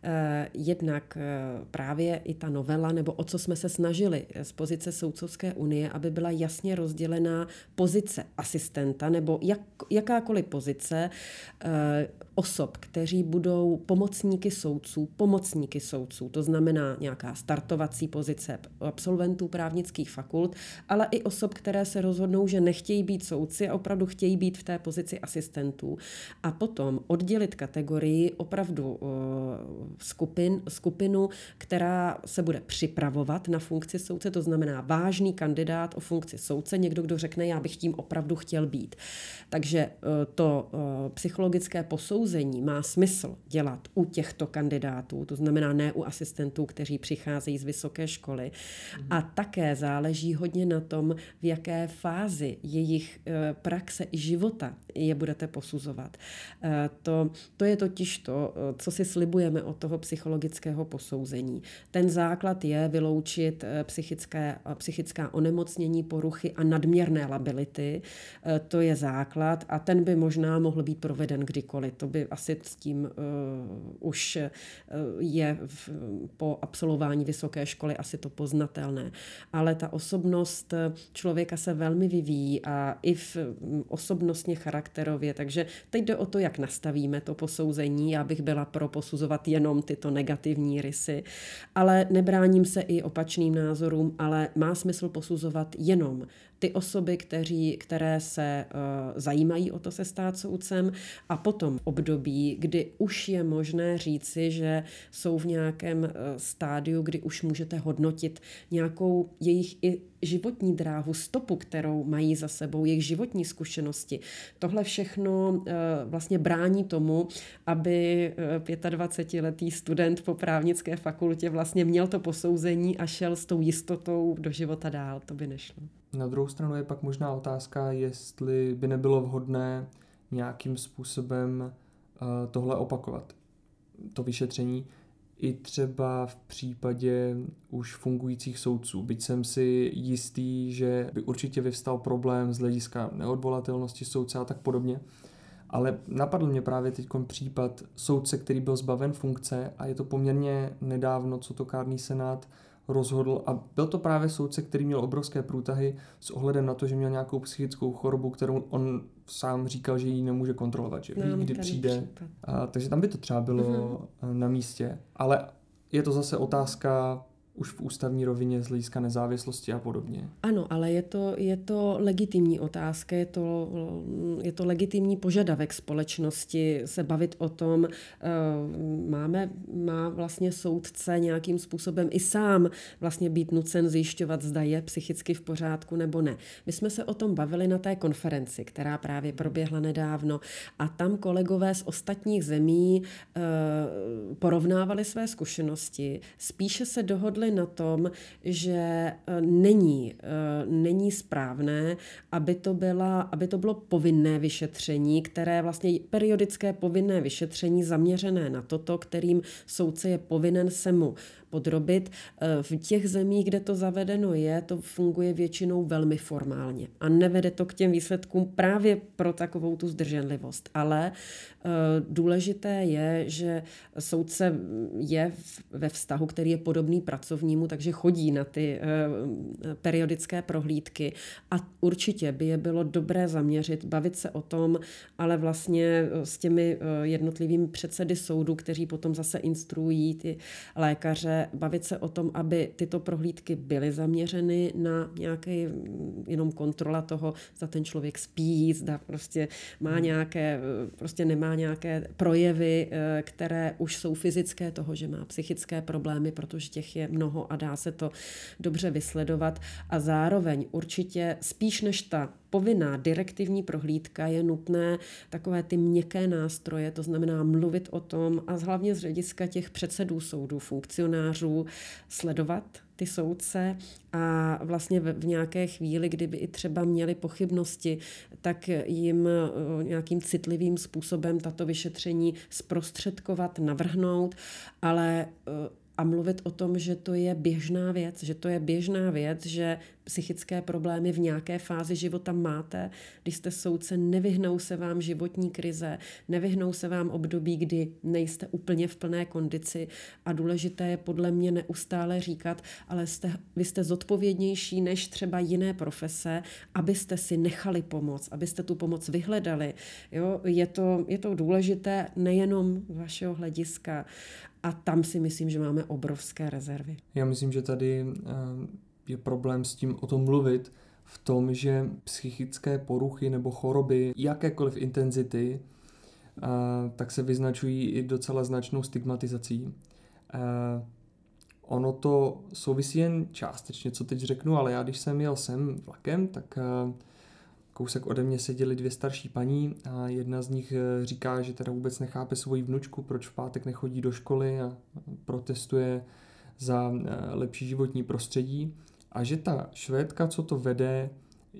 eh, jednak eh, právě i ta novela, nebo o co jsme se snažili z pozice Soudcovské unie, aby byla jasně rozdělená pozice asistenta nebo jak, jakákoliv pozice eh, osob, kteří budou pomocníky soudců, pomocníky soudců, to znamená nějaká startovací pozice absolventů právnických fakult, ale i osob, které se rozhodnou, že nechtějí být soudci a opravdu chtějí být v té pozici asistentů. A potom oddělit kategorii opravdu uh, skupin, skupinu, která se bude připravovat na funkci soudce, to znamená vážný kandidát o funkci soudce, někdo, kdo řekne, já bych tím opravdu chtěl být. Takže uh, to uh, psychologické posouzení má smysl dělat u těchto kandidátů, to znamená ne u asistentů, kteří přicházejí z vysoké školy. A také záleží hodně na tom, v jaké fázi jejich praxe i života je budete posuzovat. To, to je totiž to, co si slibujeme od toho psychologického posouzení. Ten základ je vyloučit eh, psychické, eh, psychická onemocnění, poruchy a nadměrné lability. Eh, to je základ a ten by možná mohl být proveden kdykoliv. To by asi s tím uh, už je v, po absolvování vysoké školy asi to poznatelné. Ale ta osobnost člověka se velmi vyvíjí a i v mm, osobnostně charakterově, takže teď jde o to, jak nastavíme to posouzení. Já bych byla pro posuzovat jenom tyto negativní rysy, ale nebráním se i opačným názorům, ale má smysl posuzovat jenom ty osoby, kteří, které se uh, zajímají o to se stát soudcem a potom období, kdy už je možné říci, že jsou v nějakém uh, stádiu, kdy už můžete hodnotit nějakou jejich i životní dráhu, stopu, kterou mají za sebou, jejich životní zkušenosti. Tohle všechno uh, vlastně brání tomu, aby uh, 25-letý student po právnické fakultě vlastně měl to posouzení a šel s tou jistotou do života dál. To by nešlo. Na druhou stranu je pak možná otázka, jestli by nebylo vhodné nějakým způsobem uh, tohle opakovat. To vyšetření i třeba v případě už fungujících soudců. Byť jsem si jistý, že by určitě vyvstal problém z hlediska neodvolatelnosti soudce a tak podobně. Ale napadl mě právě teď případ soudce, který byl zbaven funkce a je to poměrně nedávno, co to kárný senát rozhodl a byl to právě soudce, který měl obrovské průtahy s ohledem na to, že měl nějakou psychickou chorobu, kterou on sám říkal, že ji nemůže kontrolovat, že ví, no, kdy přijde. A, takže tam by to třeba bylo uh-huh. na místě. Ale je to zase otázka už v ústavní rovině z hlediska nezávislosti a podobně. Ano, ale je to, je to legitimní otázka, je to, je to legitimní požadavek společnosti se bavit o tom, eh, máme, má vlastně soudce nějakým způsobem i sám vlastně být nucen zjišťovat, zda je psychicky v pořádku nebo ne. My jsme se o tom bavili na té konferenci, která právě proběhla nedávno a tam kolegové z ostatních zemí eh, porovnávali své zkušenosti, spíše se dohodli na tom, že e, není, e, není správné, aby to, byla, aby to bylo povinné vyšetření, které vlastně periodické povinné vyšetření zaměřené na toto, kterým soudce je povinen se mu podrobit. Eh, v těch zemích, kde to zavedeno je, to funguje většinou velmi formálně a nevede to k těm výsledkům právě pro takovou tu zdrženlivost. Ale eh, důležité je, že soudce je ve vztahu, který je podobný pracovnímu, takže chodí na ty eh, periodické prohlídky a určitě by je bylo dobré zaměřit, bavit se o tom, ale vlastně s těmi jednotlivými předsedy soudu, kteří potom zase instruují ty lékaře, bavit se o tom, aby tyto prohlídky byly zaměřeny na nějaké jenom kontrola toho, zda ten člověk spí, zda prostě má hmm. nějaké, prostě nemá nějaké projevy, eh, které už jsou fyzické toho, že má psychické problémy, protože těch je mnoho a dá se to dobře vysledovat. A zároveň určitě spíš než ta povinná direktivní prohlídka je nutné takové ty měkké nástroje, to znamená mluvit o tom a hlavně z hlediska těch předsedů soudů, funkcionářů, sledovat ty soudce a vlastně v, nějaké chvíli, kdyby i třeba měli pochybnosti, tak jim eh, nějakým citlivým způsobem tato vyšetření zprostředkovat, navrhnout, ale eh, a mluvit o tom, že to je běžná věc, že to je běžná věc, že psychické problémy v nějaké fázi života máte. Když jste soudce, nevyhnou se vám životní krize, nevyhnou se vám období, kdy nejste úplně v plné kondici a důležité je podle mě neustále říkat, ale jste, vy jste zodpovědnější než třeba jiné profese, abyste si nechali pomoc, abyste tu pomoc vyhledali. Jo? Je, to, je to důležité nejenom vašeho hlediska a tam si myslím, že máme obrovské rezervy. Já myslím, že tady eh, je problém s tím o tom mluvit, v tom, že psychické poruchy nebo choroby jakékoliv intenzity eh, tak se vyznačují i docela značnou stigmatizací. Eh, ono to souvisí jen částečně, co teď řeknu, ale já když jsem jel sem vlakem, tak kousek ode mě seděly dvě starší paní a jedna z nich eh, říká, že teda vůbec nechápe svoji vnučku, proč v pátek nechodí do školy a protestuje za eh, lepší životní prostředí a že ta švédka, co to vede,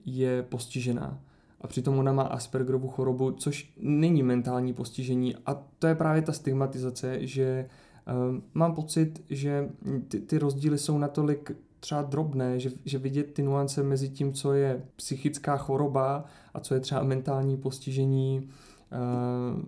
je postižená. A přitom ona má Aspergerovu chorobu, což není mentální postižení. A to je právě ta stigmatizace, že um, mám pocit, že ty, ty rozdíly jsou natolik třeba drobné, že, že vidět ty nuance mezi tím, co je psychická choroba a co je třeba mentální postižení, uh,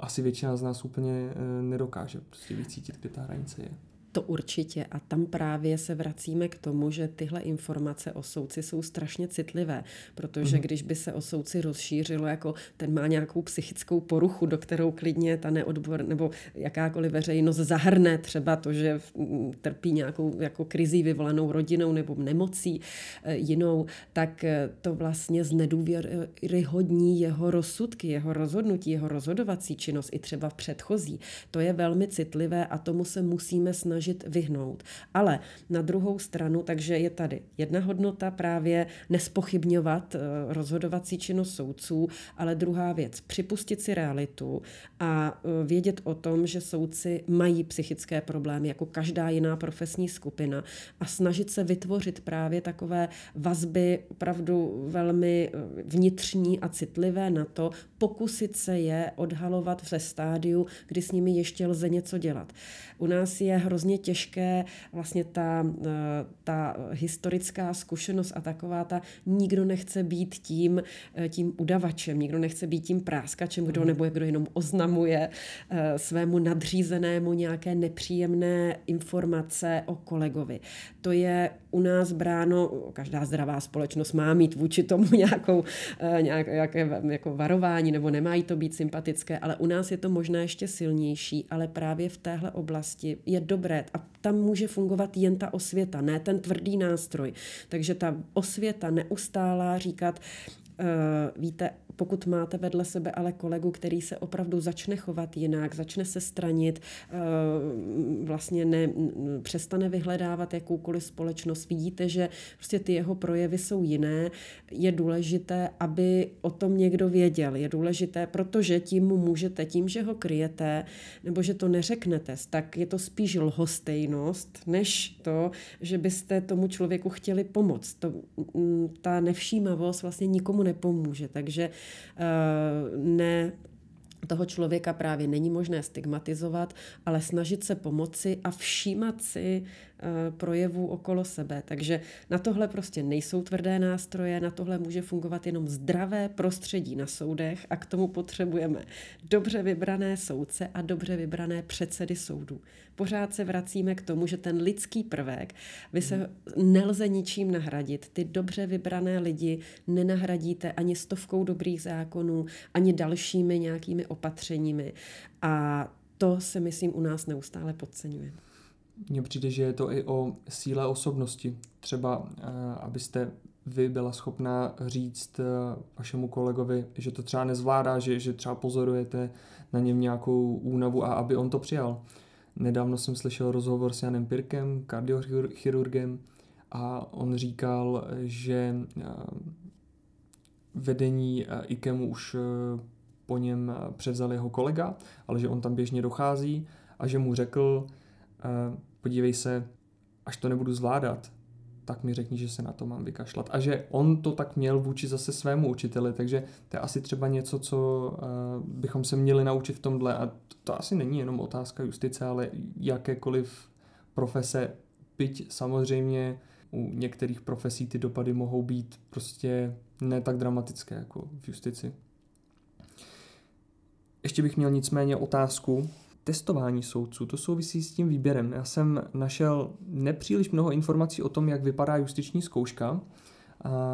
asi většina z nás úplně uh, nedokáže prostě vycítit, kde ta hranice je. To určitě. A tam právě se vracíme k tomu, že tyhle informace o soudci jsou strašně citlivé, protože mm. když by se o soudci rozšířilo, jako ten má nějakou psychickou poruchu, do kterou klidně ta neodbor nebo jakákoliv veřejnost zahrne třeba to, že trpí nějakou jako krizí vyvolanou rodinou nebo nemocí e, jinou, tak e, to vlastně znedůvěryhodní jeho rozsudky, jeho rozhodnutí, jeho rozhodovací činnost i třeba v předchozí. To je velmi citlivé a tomu se musíme snažit snažit vyhnout. Ale na druhou stranu, takže je tady jedna hodnota právě nespochybňovat eh, rozhodovací činnost soudců, ale druhá věc, připustit si realitu a eh, vědět o tom, že soudci mají psychické problémy jako každá jiná profesní skupina a snažit se vytvořit právě takové vazby opravdu velmi eh, vnitřní a citlivé na to, pokusit se je odhalovat ve stádiu, kdy s nimi ještě lze něco dělat. U nás je hrozně těžké vlastně ta, eh, ta historická zkušenost a taková ta, nikdo nechce být tím, eh, tím udavačem, nikdo nechce být tím práskačem, kdo mhm. nebo kdo jenom oznamuje eh, svému nadřízenému nějaké nepříjemné informace o kolegovi. To je u nás bráno, každá zdravá společnost má mít vůči tomu nějakou, nějaké jako varování, nebo nemají to být sympatické, ale u nás je to možná ještě silnější, ale právě v téhle oblasti je dobré, a tam může fungovat jen ta osvěta, ne ten tvrdý nástroj. Takže ta osvěta neustálá říkat, víte, pokud máte vedle sebe ale kolegu, který se opravdu začne chovat jinak, začne se stranit, eh, vlastně ne, přestane vyhledávat jakoukoliv společnost, vidíte, že prostě ty jeho projevy jsou jiné, je důležité, aby o tom někdo věděl. Je důležité, protože tím mu můžete, tím, že ho kryjete, nebo že to neřeknete, tak je to spíš lhostejnost, než to, že byste tomu člověku chtěli pomoct. To, ta nevšímavost vlastně nikomu nepomůže. Takže Eh, ne toho člověka právě není možné stigmatizovat, ale snažit se pomoci a všímat si projevů okolo sebe. Takže na tohle prostě nejsou tvrdé nástroje, na tohle může fungovat jenom zdravé prostředí na soudech a k tomu potřebujeme dobře vybrané soudce a dobře vybrané předsedy soudů. Pořád se vracíme k tomu, že ten lidský prvek vy se nelze ničím nahradit. Ty dobře vybrané lidi nenahradíte ani stovkou dobrých zákonů, ani dalšími nějakými opatřeními. A to se, myslím, u nás neustále podceňuje. Mně přijde, že je to i o síle osobnosti. Třeba, eh, abyste vy byla schopná říct eh, vašemu kolegovi, že to třeba nezvládá, že, že třeba pozorujete na něm nějakou únavu a aby on to přijal. Nedávno jsem slyšel rozhovor s Janem Pirkem, kardiochirurgem, a on říkal, že eh, vedení IKEMu už po něm převzal jeho kolega, ale že on tam běžně dochází a že mu řekl, podívej se, až to nebudu zvládat, tak mi řekni, že se na to mám vykašlat. A že on to tak měl vůči zase svému učiteli, takže to je asi třeba něco, co uh, bychom se měli naučit v tomhle. A to, to asi není jenom otázka justice, ale jakékoliv profese, byť samozřejmě u některých profesí ty dopady mohou být prostě ne tak dramatické jako v justici. Ještě bych měl nicméně otázku. Testování soudců, to souvisí s tím výběrem. Já jsem našel nepříliš mnoho informací o tom, jak vypadá justiční zkouška,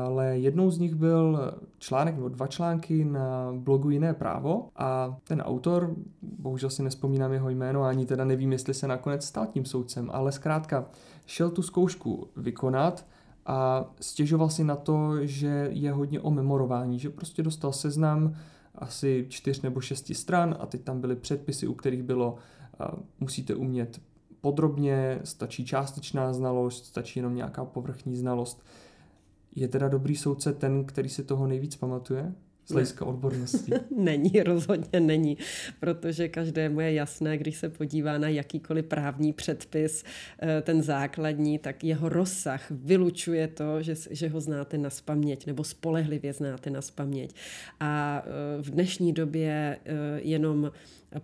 ale jednou z nich byl článek nebo dva články na blogu Jiné právo a ten autor, bohužel si nespomínám jeho jméno, ani teda nevím, jestli se nakonec stal tím soudcem, ale zkrátka šel tu zkoušku vykonat a stěžoval si na to, že je hodně o memorování, že prostě dostal seznam asi čtyř nebo šesti stran a teď tam byly předpisy, u kterých bylo musíte umět podrobně, stačí částečná znalost, stačí jenom nějaká povrchní znalost. Je teda dobrý soudce ten, který si toho nejvíc pamatuje? Z hlediska odbornosti? není, rozhodně není, protože každému je jasné, když se podívá na jakýkoliv právní předpis, eh, ten základní, tak jeho rozsah vylučuje to, že, že ho znáte na spaměť nebo spolehlivě znáte na spaměť. A eh, v dnešní době eh, jenom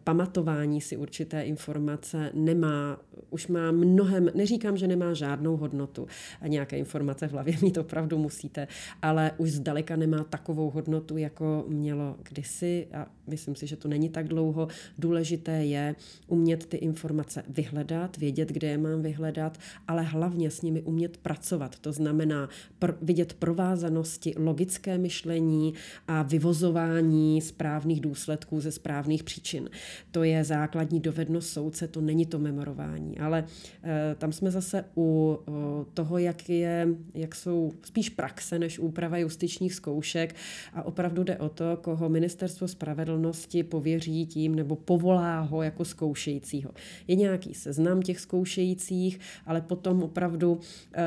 pamatování si určité informace nemá, už má mnohem, neříkám, že nemá žádnou hodnotu a nějaké informace v hlavě mít opravdu musíte, ale už zdaleka nemá takovou hodnotu, jako mělo kdysi a myslím si, že to není tak dlouho. Důležité je umět ty informace vyhledat, vědět, kde je mám vyhledat, ale hlavně s nimi umět pracovat. To znamená pr- vidět provázanosti, logické myšlení a vyvozování správných důsledků ze správných příčin. To je základní dovednost soudce, to není to memorování. Ale e, tam jsme zase u toho, jak, je, jak jsou spíš praxe než úprava justičních zkoušek a opravdu jde o to, koho ministerstvo spravedlnosti pověří tím nebo povolá ho jako zkoušejícího. Je nějaký seznam těch zkoušejících, ale potom opravdu e,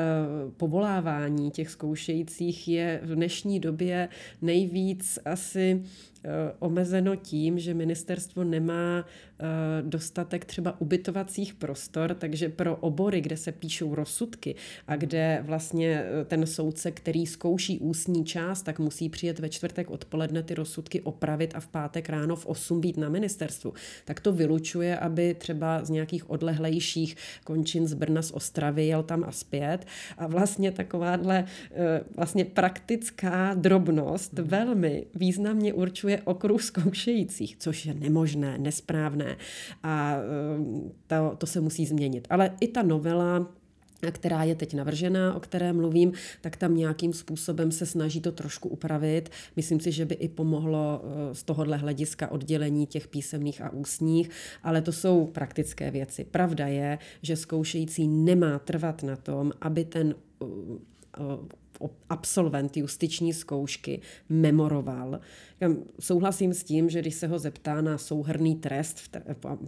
povolávání těch zkoušejících je v dnešní době nejvíc asi Eh, omezeno tím, že ministerstvo nemá eh, dostatek třeba ubytovacích prostor, takže pro obory, kde se píšou rozsudky a kde vlastně eh, ten soudce, který zkouší ústní část, tak musí přijet ve čtvrtek odpoledne ty rozsudky opravit a v pátek ráno v 8 být na ministerstvu. Tak to vylučuje, aby třeba z nějakých odlehlejších končin z Brna, z Ostravy jel tam a zpět. A vlastně takováhle vlastně praktická drobnost hmm. velmi významně určuje okruh zkoušejících, což je nemožné, nesprávné a eh, to, to se musí změnit. Ale i ta novela která je teď navržená, o které mluvím, tak tam nějakým způsobem se snaží to trošku upravit. Myslím si, že by i pomohlo eh, z tohohle hlediska oddělení těch písemných a ústních, ale to jsou praktické věci. Pravda je, že zkoušející nemá trvat na tom, aby ten eh, absolvent justiční zkoušky memoroval. Souhlasím s tím, že když se ho zeptá na souhrný trest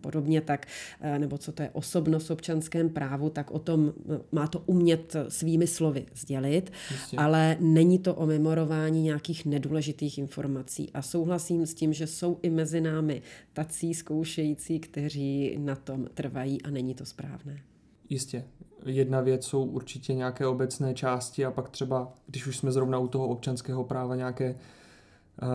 podobně, tak, eh, nebo co to je osobnost v občanském právu, tak o tom eh, má to umět svými slovy sdělit, Jistě. ale není to o memorování nějakých nedůležitých informací. A souhlasím s tím, že jsou i mezi námi tací zkoušející, kteří na tom trvají a není to správné. Jistě. Jedna věc jsou určitě nějaké obecné části a pak třeba, když už jsme zrovna u toho občanského práva, nějaké uh,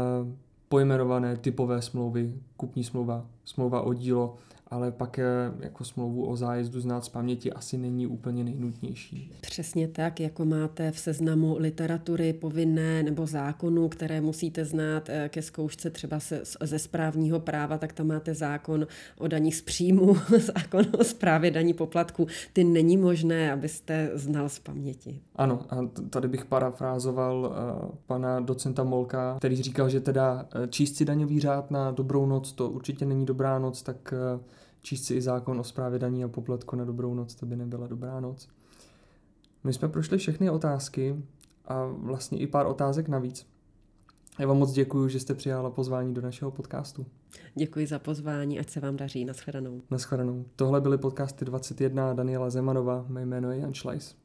pojmenované typové smlouvy, kupní smlouva, smlouva o dílo, ale pak jako smlouvu o zájezdu znát z paměti asi není úplně nejnutnější. Přesně tak, jako máte v seznamu literatury povinné nebo zákonů, které musíte znát eh, ke zkoušce třeba se, ze správního práva, tak tam máte zákon o daních z příjmu, zákon o správě daní poplatku. Ty není možné, abyste znal z paměti. Ano, a tady bych parafrázoval uh, pana docenta Molka, který říkal, že teda eh, číst si daňový řád na dobrou noc, to určitě není dobrá noc, tak číst si i zákon o správě daní a poplatku na dobrou noc, to by nebyla dobrá noc. My jsme prošli všechny otázky a vlastně i pár otázek navíc. Já vám moc děkuji, že jste přijala pozvání do našeho podcastu. Děkuji za pozvání, ať se vám daří. Naschledanou. Naschledanou. Tohle byly podcasty 21 Daniela Zemanova, mé jméno je Jan Schleiss.